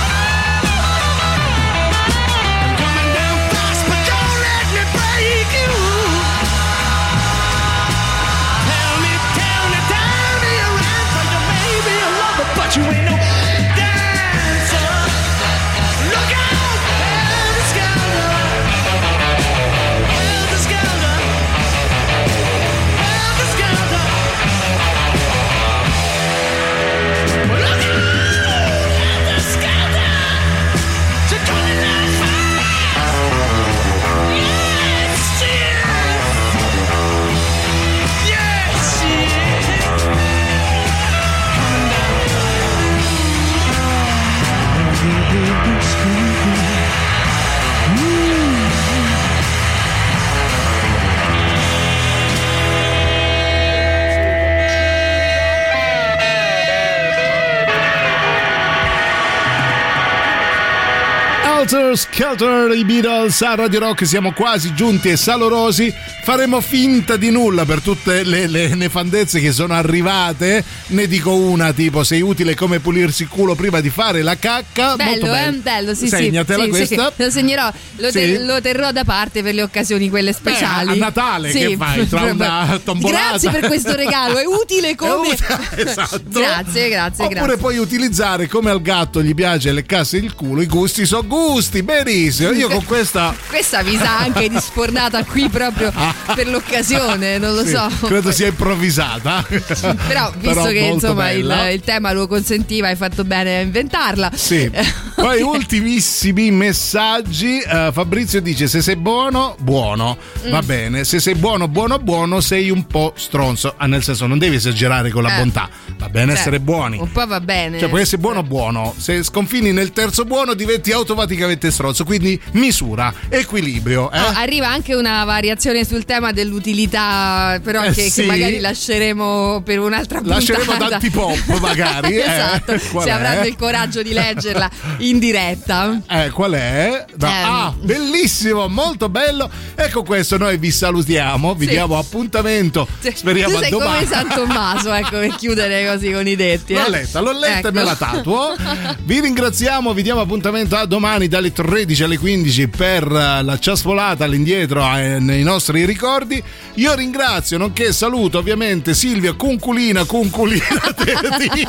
Cheers. Skelter, i Beatles a Radio Rock, siamo quasi giunti e salorosi. Faremo finta di nulla per tutte le, le nefandezze che sono arrivate. Ne dico una, tipo sei utile come pulirsi il culo prima di fare la cacca. Molto Bello, eh? bello. Bello, sì, Segnatela sì. sì, questa. sì, Lo segnerò, lo, Sì. lo terrò da parte per le occasioni quelle speciali. a Natale che fai? Tra una tombolata? Grazie per questo regalo, è utile come. esatto. Grazie, grazie, Oppure grazie. puoi utilizzare come al gatto gli piace leccarsi il culo, i gusti sono gusti, benissimo. Io con questa Questa mi sa anche di sfornata qui proprio per l'occasione, non lo sì, so. credo sia improvvisata. Però visto Però che insomma il, il tema lo consentiva, hai fatto bene a inventarla. Sì. Poi ultimissimi messaggi. Eh, Fabrizio dice: Se sei buono, buono. Va Mm. bene. Se sei buono, buono, buono, sei un po' stronzo. Ah, nel senso, non devi esagerare con la Eh. bontà. Va bene Cioè, essere buoni. Un po' va bene. Cioè, puoi essere buono buono. Se sconfini nel terzo buono, diventi automaticamente stronzo. Quindi misura, equilibrio. Eh? Oh, arriva anche una variazione sul tema dell'utilità, però Eh, che, che sì. magari lasceremo per un'altra puntata. Lasceremo ad antipop, magari. eh. esatto, Qual se avranno il coraggio di leggerla in diretta. Eh, qual è? No, Ehm. Ah, bellissimo, molto bello. Ecco questo, noi vi salutiamo, vi Sì. diamo appuntamento. Speriamo tu a sei domani. come San Tommaso, ecco, per chiudere così con i detti. L'ho eh. letta, l'ho letta Ecco. e me la tatuo. Vi ringraziamo, vi diamo appuntamento a domani dalle 13 alle 15 per eh, la ciaspolata all'indietro eh, nei nostri ricordi. Io ringrazio, nonché saluto ovviamente Silvia Cunculina, Cunculina Teti.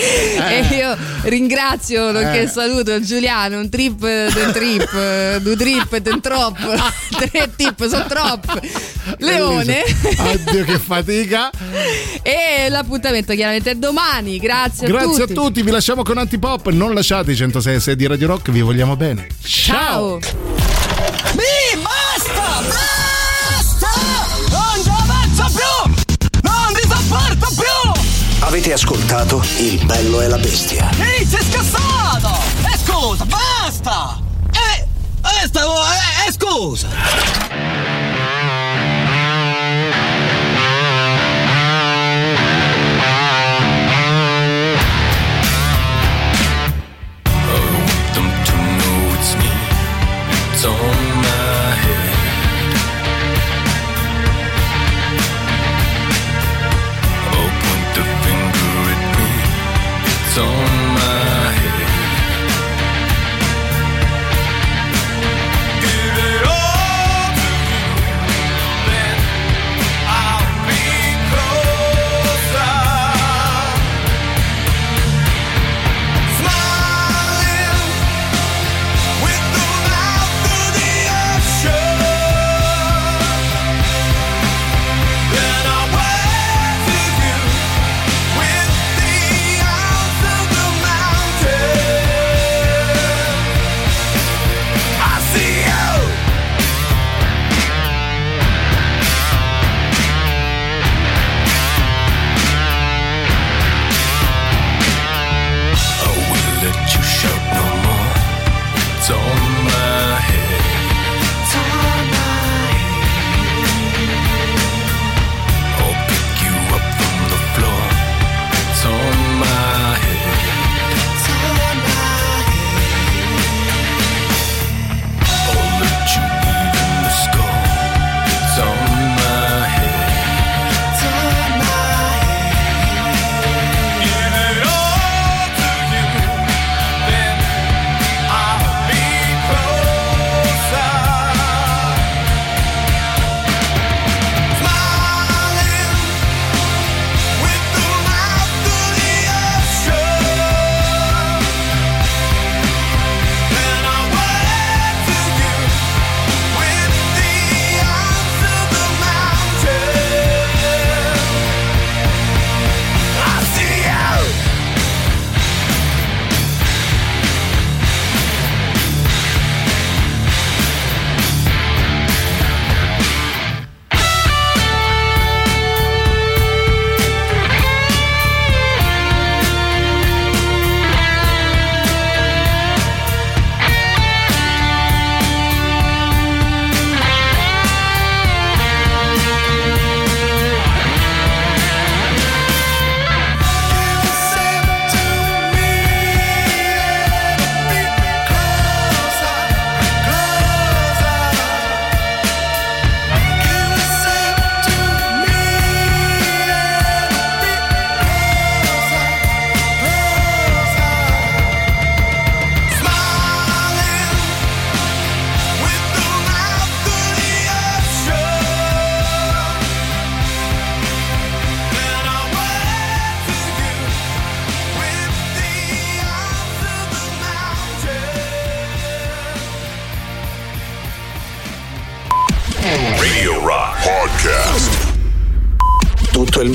E io ringrazio, nonché Eh. saluto Giuliano, un trip den trip, eh, due trip den trop, tre tip sono trop. Leone. Addio che fatica. E l'appuntamento chiaramente è domani. Grazie, Grazie a a tutti. tutti, vi lasciamo con Antipop, non lasciate i 106 e 6 di Radio Rock, vi vogliamo bene. Ciao. Mi basta! Basta! Non ci avanzo più! Non ti sopporto più! Avete ascoltato Il bello e la bestia. Ehi, sei scassato! E scusa, basta! Eh, eh, stavo, eh, eh, scusa!